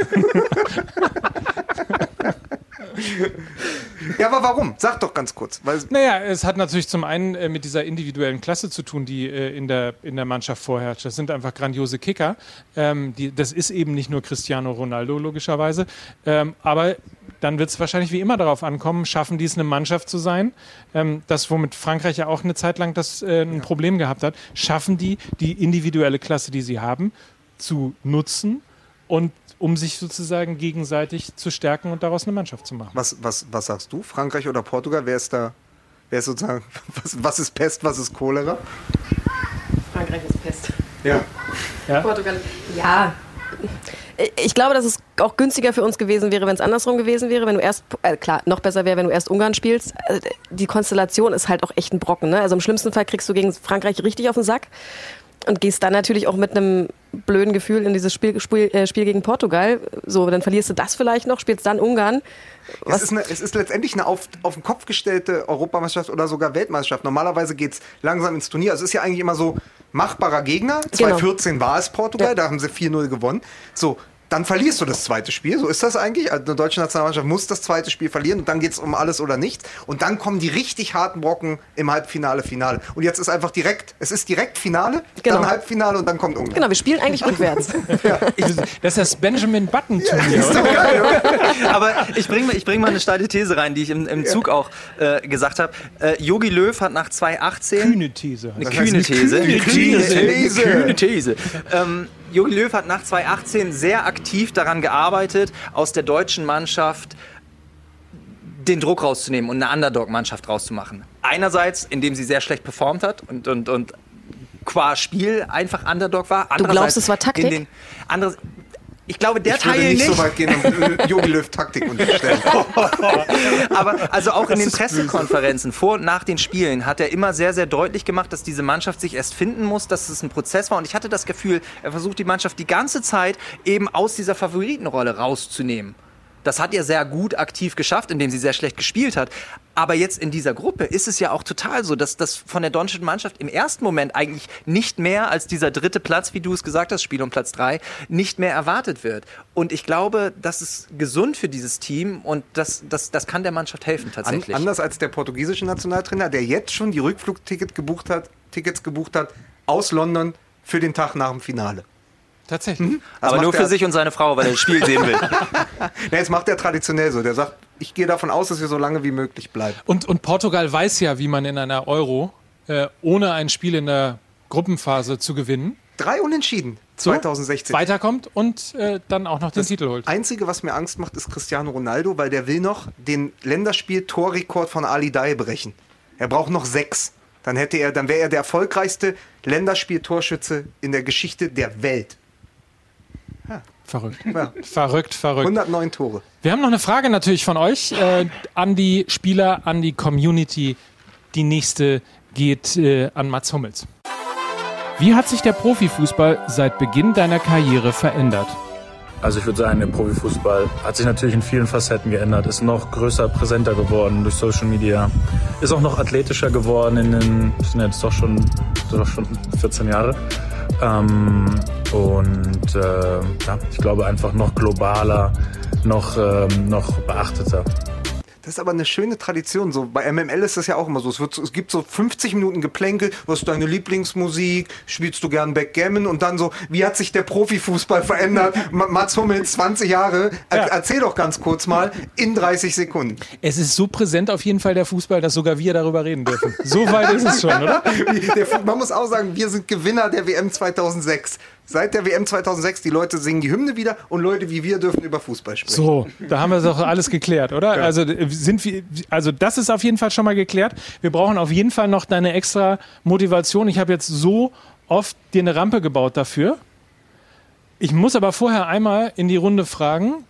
Ja, aber warum? Sag doch ganz kurz. Naja, es hat natürlich zum einen äh, mit dieser individuellen Klasse zu tun, die äh, in, der, in der Mannschaft vorherrscht. Das sind einfach grandiose Kicker. Ähm, die, das ist eben nicht nur Cristiano Ronaldo, logischerweise. Ähm, aber dann wird es wahrscheinlich wie immer darauf ankommen, schaffen die es, eine Mannschaft zu sein. Ähm, das, womit Frankreich ja auch eine Zeit lang das, äh, ein Problem gehabt hat. Schaffen die, die individuelle Klasse, die sie haben, zu nutzen und um sich sozusagen gegenseitig zu stärken und daraus eine Mannschaft zu machen. was, was, was sagst du? Frankreich oder Portugal? Wer ist da? Wer ist sozusagen, was, was ist Pest, was ist Cholera? Frankreich ist Pest. Ja. Portugal. Ja. Ich glaube, dass es auch günstiger für uns gewesen wäre, wenn es andersrum gewesen wäre. Wenn du erst, äh, klar, noch besser wäre, wenn du erst Ungarn spielst. Also, Die Konstellation ist halt auch echt ein Brocken. Ne? Also im schlimmsten Fall kriegst du gegen Frankreich richtig auf den Sack und gehst dann natürlich auch mit einem blöden Gefühl in dieses Spiel, Spiel, äh, Spiel gegen Portugal. So, dann verlierst du das vielleicht noch, spielst dann Ungarn. Es ist, eine, es ist letztendlich eine auf, auf den Kopf gestellte Europameisterschaft oder sogar Weltmeisterschaft. Normalerweise geht es langsam ins Turnier. Also es ist ja eigentlich immer so machbarer Gegner. Genau. 2014 war es Portugal, Ja. da haben sie 4-0 gewonnen. So, dann verlierst du das zweite Spiel. So ist das eigentlich. Also eine deutsche Nationalmannschaft muss das zweite Spiel verlieren und dann geht es um alles oder nichts. Und dann kommen die richtig harten Brocken im Halbfinale, Finale. Und jetzt ist einfach direkt, es ist direkt Finale, Genau. dann Halbfinale und dann kommt Ungarn. Genau, wir spielen eigentlich rückwärts. Das ist das Benjamin Button Turnier. Ist doch geil, oder? Aber ich bringe ich bring mal eine steile These rein, die ich im, im Zug auch äh, gesagt habe. Äh, Jogi Löw hat nach 2018 Kühne These. Eine heißt kühne eine These. kühne These. Eine kühne These. Ähm, Jogi Löw hat nach 2018 sehr aktiv daran gearbeitet, aus der deutschen Mannschaft den Druck rauszunehmen und eine Underdog-Mannschaft rauszumachen. Einerseits, indem sie sehr schlecht performt hat und, und, und qua Spiel einfach Underdog war. Du glaubst, es war Taktik? Den, anderes, ich glaube, der Ich würde Teil nicht, nicht. so weit gehen und Jogi Löw Taktik unterstellen. Aber also auch in den Pressekonferenzen vor und nach den Spielen hat er immer sehr, sehr deutlich gemacht, dass diese Mannschaft sich erst finden muss, dass es ein Prozess war. Und ich hatte das Gefühl, er versucht die Mannschaft die ganze Zeit eben aus dieser Favoritenrolle rauszunehmen. Das hat er sehr gut aktiv geschafft, indem sie sehr schlecht gespielt hat. Aber jetzt in dieser Gruppe ist es ja auch total so, dass das von der deutschen Mannschaft im ersten Moment eigentlich nicht mehr als dieser dritte Platz, wie du es gesagt hast, Spiel um Platz drei, nicht mehr erwartet wird. Und ich glaube, das ist gesund für dieses Team und das, das, das kann der Mannschaft helfen An, tatsächlich. anders als der portugiesische Nationaltrainer, der jetzt schon die Rückflugticket gebucht hat, Tickets gebucht hat aus London für den Tag nach dem Finale. Tatsächlich. Das Aber nur er- für sich und seine Frau, weil er das Spiel sehen will. Ja, das macht er traditionell so. Der sagt, ich gehe davon aus, dass wir so lange wie möglich bleiben. Und, und Portugal weiß ja, wie man in einer Euro äh, ohne ein Spiel in der Gruppenphase zu gewinnen Drei Unentschieden so 2016. weiterkommt und äh, dann auch noch den Titel holt. Einzige, was mir Angst macht, ist Cristiano Ronaldo, weil der will noch den Länderspiel-Torrekord von Ali Dai brechen. Er braucht noch sechs. Dann hätte er, dann wäre er der erfolgreichste Länderspiel-Torschütze in der Geschichte der Welt. Verrückt. Ja. Verrückt, verrückt. 109 Tore. Wir haben noch eine Frage natürlich von euch äh, an die Spieler, an die Community. Die nächste geht äh, an Mats Hummels. Wie hat sich der Profifußball seit Beginn deiner Karriere verändert? Also ich würde sagen, der Profifußball hat sich natürlich in vielen Facetten geändert, ist noch größer, präsenter geworden durch Social Media, ist auch noch athletischer geworden in den, das sind jetzt doch schon, doch schon 14 Jahre. Ähm, und äh, ja, ich glaube einfach noch globaler, noch, ähm, noch beachteter. Das ist aber eine schöne Tradition. So bei MML ist das ja auch immer so. Es, wird, es gibt so 50 Minuten Geplänkel. Was ist deine Lieblingsmusik? Spielst du gern Backgammon? Und dann so, wie hat sich der Profifußball verändert? Mats Hummels, 20 Jahre. Ja. Erzähl doch ganz kurz mal in 30 Sekunden. Es ist so präsent auf jeden Fall der Fußball, dass sogar wir darüber reden dürfen. So weit ist es schon, oder? Der, man muss auch sagen, wir sind Gewinner der WM 2006. Seit der WM 2006, die Leute singen die Hymne wieder und Leute wie wir dürfen über Fußball sprechen. So, da haben wir doch alles geklärt, oder? Ja. Also, sind wir, also das ist auf jeden Fall schon mal geklärt. Wir brauchen auf jeden Fall noch deine extra Motivation. Ich habe jetzt so oft dir eine Rampe gebaut dafür. Ich muss aber vorher einmal in die Runde fragen,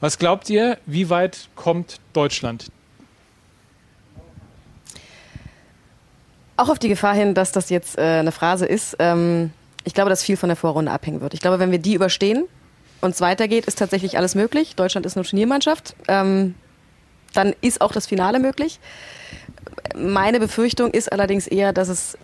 was glaubt ihr, wie weit kommt Deutschland? Auch auf die Gefahr hin, dass das jetzt äh, eine Phrase ist. Ähm ich glaube, dass viel von der Vorrunde abhängen wird. Ich glaube, wenn wir die überstehen und es weitergeht, ist tatsächlich alles möglich. Deutschland ist eine Turniermannschaft. Ähm, dann ist auch das Finale möglich. Meine Befürchtung ist allerdings eher, dass es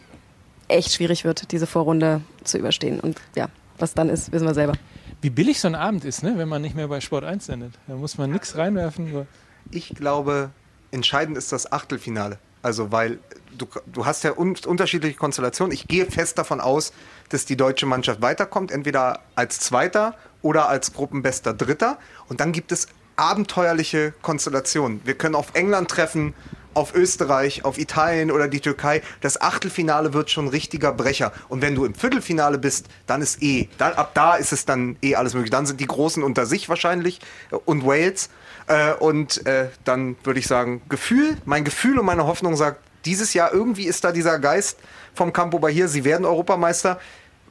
echt schwierig wird, diese Vorrunde zu überstehen. Und ja, was dann ist, wissen wir selber. Wie billig so ein Abend ist, ne? wenn man nicht mehr bei Sport 1 sendet. Da muss man nichts reinwerfen. Ich glaube, entscheidend ist das Achtelfinale. Also, weil du, du hast ja un unterschiedliche Konstellationen. Ich gehe fest davon aus, dass die deutsche Mannschaft weiterkommt, entweder als Zweiter oder als Gruppenbester Dritter. Und dann gibt es abenteuerliche Konstellationen. Wir können auf England treffen, auf Österreich, auf Italien oder die Türkei. Das Achtelfinale wird schon richtiger Brecher. Und wenn du im Viertelfinale bist, dann ist eh. Dann, ab da ist es dann eh alles möglich. Dann sind die Großen unter sich wahrscheinlich äh, und Wales. Äh, und äh, dann würde ich sagen, Gefühl, mein Gefühl und meine Hoffnung sagt, dieses Jahr irgendwie ist da dieser Geist vom Campo Bahia, sie werden Europameister.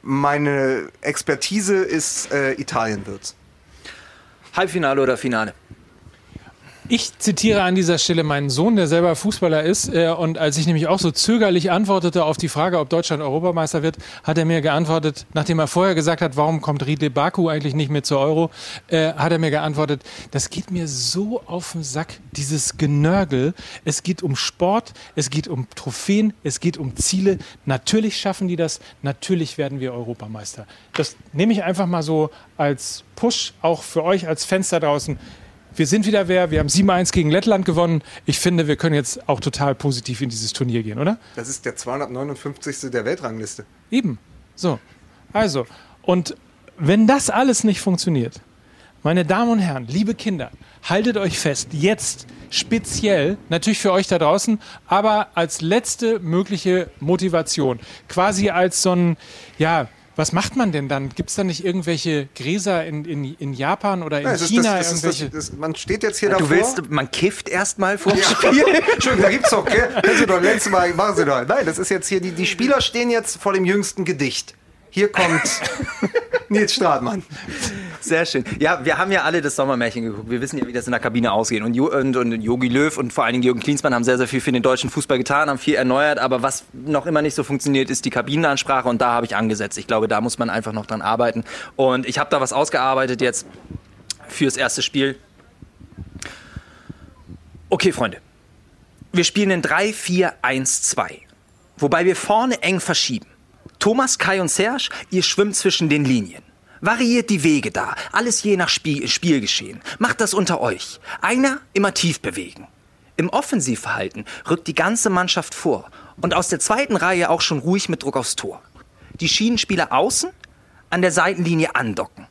Meine Expertise ist, äh, Italien wird's. Halbfinale oder Finale? Ich zitiere an dieser Stelle meinen Sohn, der selber Fußballer ist. Äh, und als ich nämlich auch so zögerlich antwortete auf die Frage, ob Deutschland Europameister wird, hat er mir geantwortet, nachdem er vorher gesagt hat, warum kommt Riedle Baku eigentlich nicht mehr zur Euro, äh, hat er mir geantwortet, das geht mir so auf den Sack, dieses Genörgel. Es geht um Sport, es geht um Trophäen, es geht um Ziele. Natürlich schaffen die das, natürlich werden wir Europameister. Das nehme ich einfach mal so als Push, auch für euch als Fenster draußen wir sind wieder wer, wir haben 7-1 gegen Lettland gewonnen. Ich finde, wir können jetzt auch total positiv in dieses Turnier gehen, oder? Das ist der 259. der Weltrangliste. Eben. So. Also, und wenn das alles nicht funktioniert, meine Damen und Herren, liebe Kinder, haltet euch fest, jetzt speziell, natürlich für euch da draußen, aber als letzte mögliche Motivation, quasi als so ein, ja, was macht man denn dann? Gibt es da nicht irgendwelche Gräser in, in, in Japan oder in Nein, China? Das, das, irgendwelche? Das, man steht jetzt hier ja, davor. Du willst, man kifft erstmal vor dem Spiel? Entschuldigung, da gibt's doch, gell? Sie doch letztes Mal, machen Sie doch. Nein, das ist jetzt hier, die, die Spieler stehen jetzt vor dem jüngsten Gedicht. Hier kommt Nils Stratmann. Sehr schön. Ja, wir haben ja alle das Sommermärchen geguckt. Wir wissen ja, wie das in der Kabine ausgeht. Und, und, und Jogi Löw und vor allen Dingen Jürgen Klinsmann haben sehr, sehr viel für den deutschen Fußball getan, haben viel erneuert. Aber was noch immer nicht so funktioniert, ist die Kabinenansprache. Und da habe ich angesetzt. Ich glaube, da muss man einfach noch dran arbeiten. Und ich habe da was ausgearbeitet jetzt fürs erste Spiel. Okay, Freunde. Wir spielen in 3-4-1-2. Wobei wir vorne eng verschieben. Thomas, Kai und Serge, ihr schwimmt zwischen den Linien. Variiert die Wege da, alles je nach Spiel Spielgeschehen. Macht das unter euch. Einer immer tief bewegen. Im Offensivverhalten rückt die ganze Mannschaft vor und aus der zweiten Reihe auch schon ruhig mit Druck aufs Tor. Die Schienenspieler außen an der Seitenlinie andocken.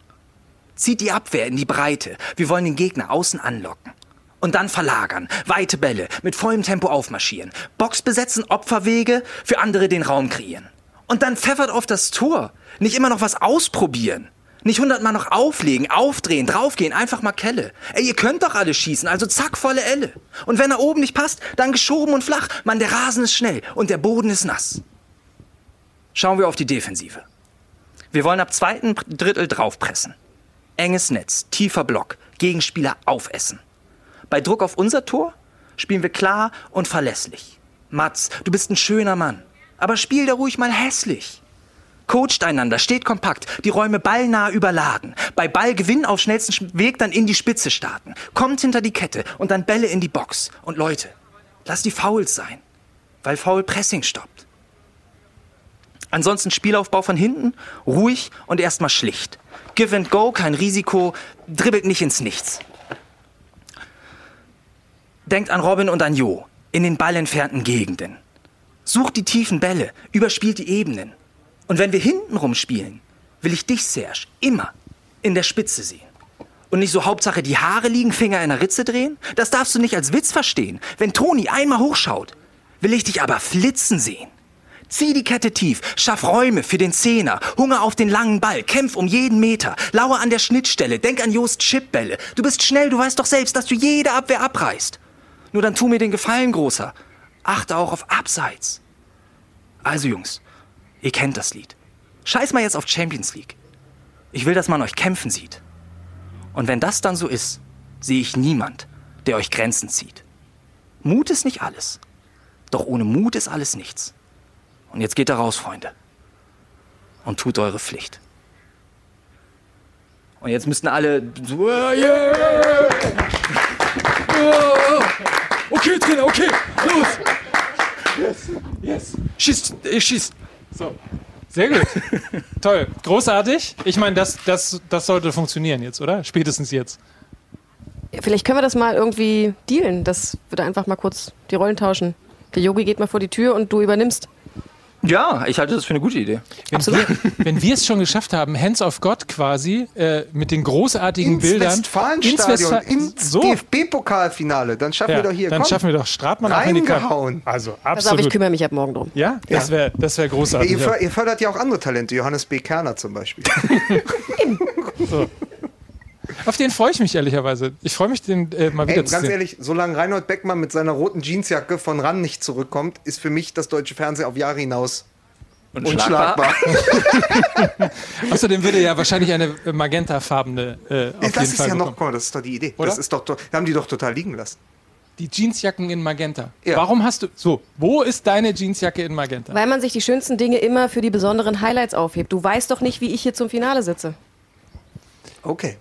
Zieht die Abwehr in die Breite. Wir wollen den Gegner außen anlocken. Und dann verlagern, weite Bälle, mit vollem Tempo aufmarschieren, Box besetzen, Opferwege, für andere den Raum kreieren. Und dann pfeffert auf das Tor. Nicht immer noch was ausprobieren. Nicht hundertmal noch auflegen, aufdrehen, draufgehen, einfach mal Kelle. Ey, ihr könnt doch alle schießen, also zack, volle Elle. Und wenn er oben nicht passt, dann geschoben und flach. Mann, der Rasen ist schnell und der Boden ist nass. Schauen wir auf die Defensive. Wir wollen ab zweiten Drittel draufpressen. Enges Netz, tiefer Block, Gegenspieler aufessen. Bei Druck auf unser Tor spielen wir klar und verlässlich. Mats, du bist ein schöner Mann, aber spiel da ruhig mal hässlich. Coacht einander, steht kompakt, die Räume ballnah überladen. Bei Ballgewinn auf schnellsten Weg dann in die Spitze starten. Kommt hinter die Kette und dann Bälle in die Box. Und Leute, lasst die Fouls sein, weil Foul Pressing stoppt. Ansonsten Spielaufbau von hinten, ruhig und erstmal schlicht. Give and go, kein Risiko, dribbelt nicht ins Nichts. Denkt an Robin und an Jo in den ballentfernten Gegenden. Sucht die tiefen Bälle, überspielt die Ebenen. Und wenn wir hintenrum spielen, will ich dich, Serge, immer in der Spitze sehen. Und nicht so Hauptsache die Haare liegen, Finger in der Ritze drehen? Das darfst du nicht als Witz verstehen. Wenn Toni einmal hochschaut, will ich dich aber flitzen sehen. Zieh die Kette tief, schaff Räume für den Zehner, Hunger auf den langen Ball, kämpf um jeden Meter, lauer an der Schnittstelle, denk an Jost Chipbälle. Du bist schnell, du weißt doch selbst, dass du jede Abwehr abreißt. Nur dann tu mir den Gefallen, Großer. Achte auch auf Abseits. Also Jungs, ihr kennt das Lied. Scheiß mal jetzt auf Champions League. Ich will, dass man euch kämpfen sieht. Und wenn das dann so ist, sehe ich niemand, der euch Grenzen zieht. Mut ist nicht alles. Doch ohne Mut ist alles nichts. Und jetzt geht da raus, Freunde. Und tut eure Pflicht. Und jetzt müssten alle so, "Ah, yeah! Ah, Okay, Trainer, okay, los! Yes, yes. Schieß, äh, schieß. So. Sehr gut. Toll. Großartig. Ich meine, das, das, das sollte funktionieren jetzt, oder? Spätestens jetzt. Vielleicht können wir das mal irgendwie dealen, dass wir da einfach mal kurz die Rollen tauschen. Der Yogi geht mal vor die Tür und du übernimmst. Ja, ich halte das für eine gute Idee. Wenn wir, wenn wir es schon geschafft haben, Hands of God quasi, äh, mit den großartigen Ins Bildern. Westfalenstadion, Westfal- ins so. DFB-Pokalfinale. Dann schaffen Ja, wir doch hier. dann komm, schaffen wir doch Stratmann auch in die Karte. reingehauen. Also Pass auf, ich absolut. kümmere mich ab morgen drum. Ja, das wäre das wär großartig. ihr, ja. ihr fördert ja auch andere Talente, Johannes B. Kerner zum Beispiel. Auf den freue ich mich ehrlicherweise. Ich freue mich, den äh, mal wieder Ey, zu ganz sehen. ehrlich, solange Reinhold Beckmann mit seiner roten Jeansjacke von ran nicht zurückkommt, ist für mich das deutsche Fernsehen auf Jahre hinaus unschlagbar. Außerdem würde ja wahrscheinlich eine äh, magentafarbene äh, auf das jeden ist Fall ja noch, guck mal, das ist doch die Idee. Oder? Das ist doch, to- haben die doch total liegen lassen. Die Jeansjacken in Magenta. Ja. Warum hast du. So, wo ist deine Jeansjacke in Magenta? Weil man sich die schönsten Dinge immer für die besonderen Highlights aufhebt. Du weißt doch nicht, wie ich hier zum Finale sitze. Okay.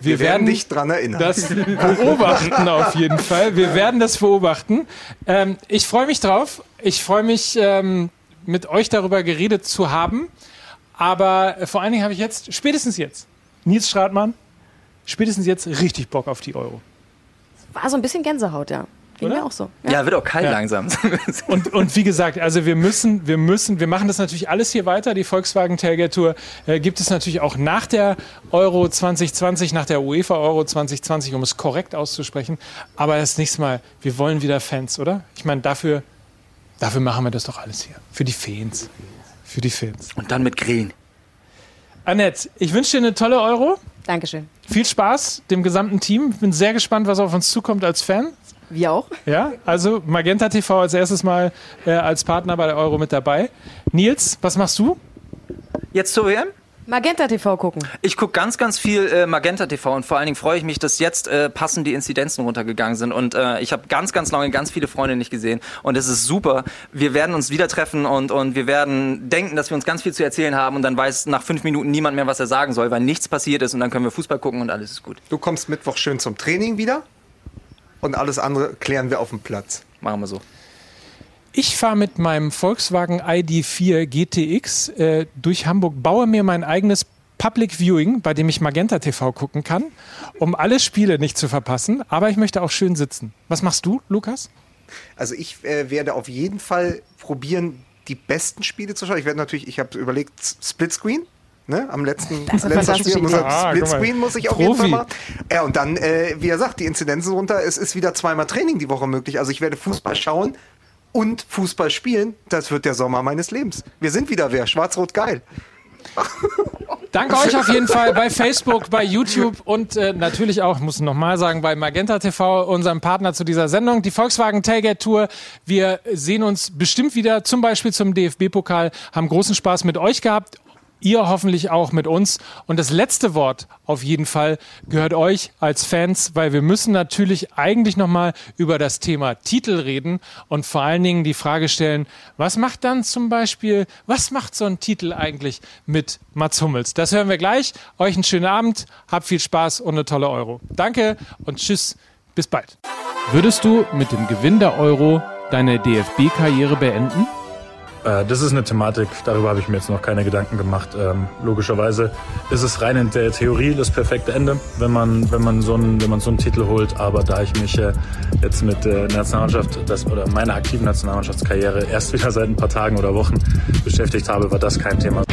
Wir, werden dich dran erinnern. das beobachten auf jeden Fall. Wir werden das beobachten. Ähm, ich freue mich drauf. Ich freue mich, ähm, mit euch darüber geredet zu haben. Aber vor allen Dingen habe ich jetzt, spätestens jetzt, Nils Stratmann, spätestens jetzt richtig Bock auf die Euro. War so ein bisschen Gänsehaut, ja. Ging Oder? mir auch so. Ja, wird auch kalt Ja. langsam. Und, und wie gesagt, also wir müssen, wir müssen, wir machen das natürlich alles hier weiter. Die Volkswagen Tailgate Tour äh, gibt es natürlich auch nach der Euro 2020, nach der UEFA Euro 2020, um es korrekt auszusprechen. Aber das nächste Mal, wir wollen wieder Fans, oder? Ich meine, dafür, dafür machen wir das doch alles hier. Für die Fans. Für die Fans. Und dann mit Grillen. Annette, ich wünsche dir eine tolle Euro. Dankeschön. Viel Spaß dem gesamten Team. Ich bin sehr gespannt, was auf uns zukommt als Fan. Wir auch. Ja, also Magenta TV als erstes Mal äh, als Partner bei der Euro mit dabei. Nils, was machst du? Jetzt zur WM? Magenta TV gucken. Ich gucke ganz, ganz viel äh, Magenta TV und vor allen Dingen freue ich mich, dass jetzt äh, passend die Inzidenzen runtergegangen sind. Und äh, ich habe ganz, ganz lange ganz viele Freunde nicht gesehen. Und es ist super. Wir werden uns wieder treffen und, und wir werden denken, dass wir uns ganz viel zu erzählen haben. Und dann weiß nach fünf Minuten niemand mehr, was er sagen soll, weil nichts passiert ist. Und dann können wir Fußball gucken und alles ist gut. Du kommst Mittwoch schön zum Training wieder und alles andere klären wir auf dem Platz. Machen wir so. Ich fahre mit meinem Volkswagen ID4 GTX äh, durch Hamburg, baue mir mein eigenes Public Viewing, bei dem ich Magenta TV gucken kann, um alle Spiele nicht zu verpassen. Aber ich möchte auch schön sitzen. Was machst du, Lukas? Also ich äh, werde auf jeden Fall probieren, die besten Spiele zu schauen. Ich werde natürlich, ich habe überlegt, Splitscreen. Ne? Am letzten, Das letzten Spiel muss er, Ah, guck mal. Splitscreen muss ich auf jeden. Fall machen. Ja, und dann, äh, wie er sagt, die Inzidenzen runter. Es ist wieder zweimal Training die Woche möglich. Also ich werde Fußball schauen und Fußball spielen. Das wird der Sommer meines Lebens. Wir sind wieder wer. Schwarz-Rot geil. Danke euch auf jeden Fall bei Facebook, bei YouTube und äh, natürlich auch, muss nochmal sagen, bei Magenta TV, unserem Partner zu dieser Sendung, die Volkswagen Tailgate Tour. Wir sehen uns bestimmt wieder, zum Beispiel zum DFB-Pokal, haben großen Spaß mit euch gehabt. Ihr hoffentlich auch mit uns. Und das letzte Wort auf jeden Fall gehört euch als Fans, weil wir müssen natürlich eigentlich nochmal über das Thema Titel reden und vor allen Dingen die Frage stellen, was macht dann zum Beispiel, was macht so ein Titel eigentlich mit Mats Hummels? Das hören wir gleich. Euch einen schönen Abend, habt viel Spaß und eine tolle Euro. Danke und tschüss, bis bald. Würdest du mit dem Gewinn der Euro deine DFB-Karriere beenden? Äh, Das ist eine Thematik, darüber habe ich mir jetzt noch keine Gedanken gemacht. Ähm, logischerweise ist es rein in der Theorie das perfekte Ende, wenn man, wenn man, so, einen, wenn man so einen Titel holt. Aber da ich mich äh, jetzt mit der Nationalmannschaft das, oder meiner aktiven Nationalmannschaftskarriere erst wieder seit ein paar Tagen oder Wochen beschäftigt habe, war das kein Thema.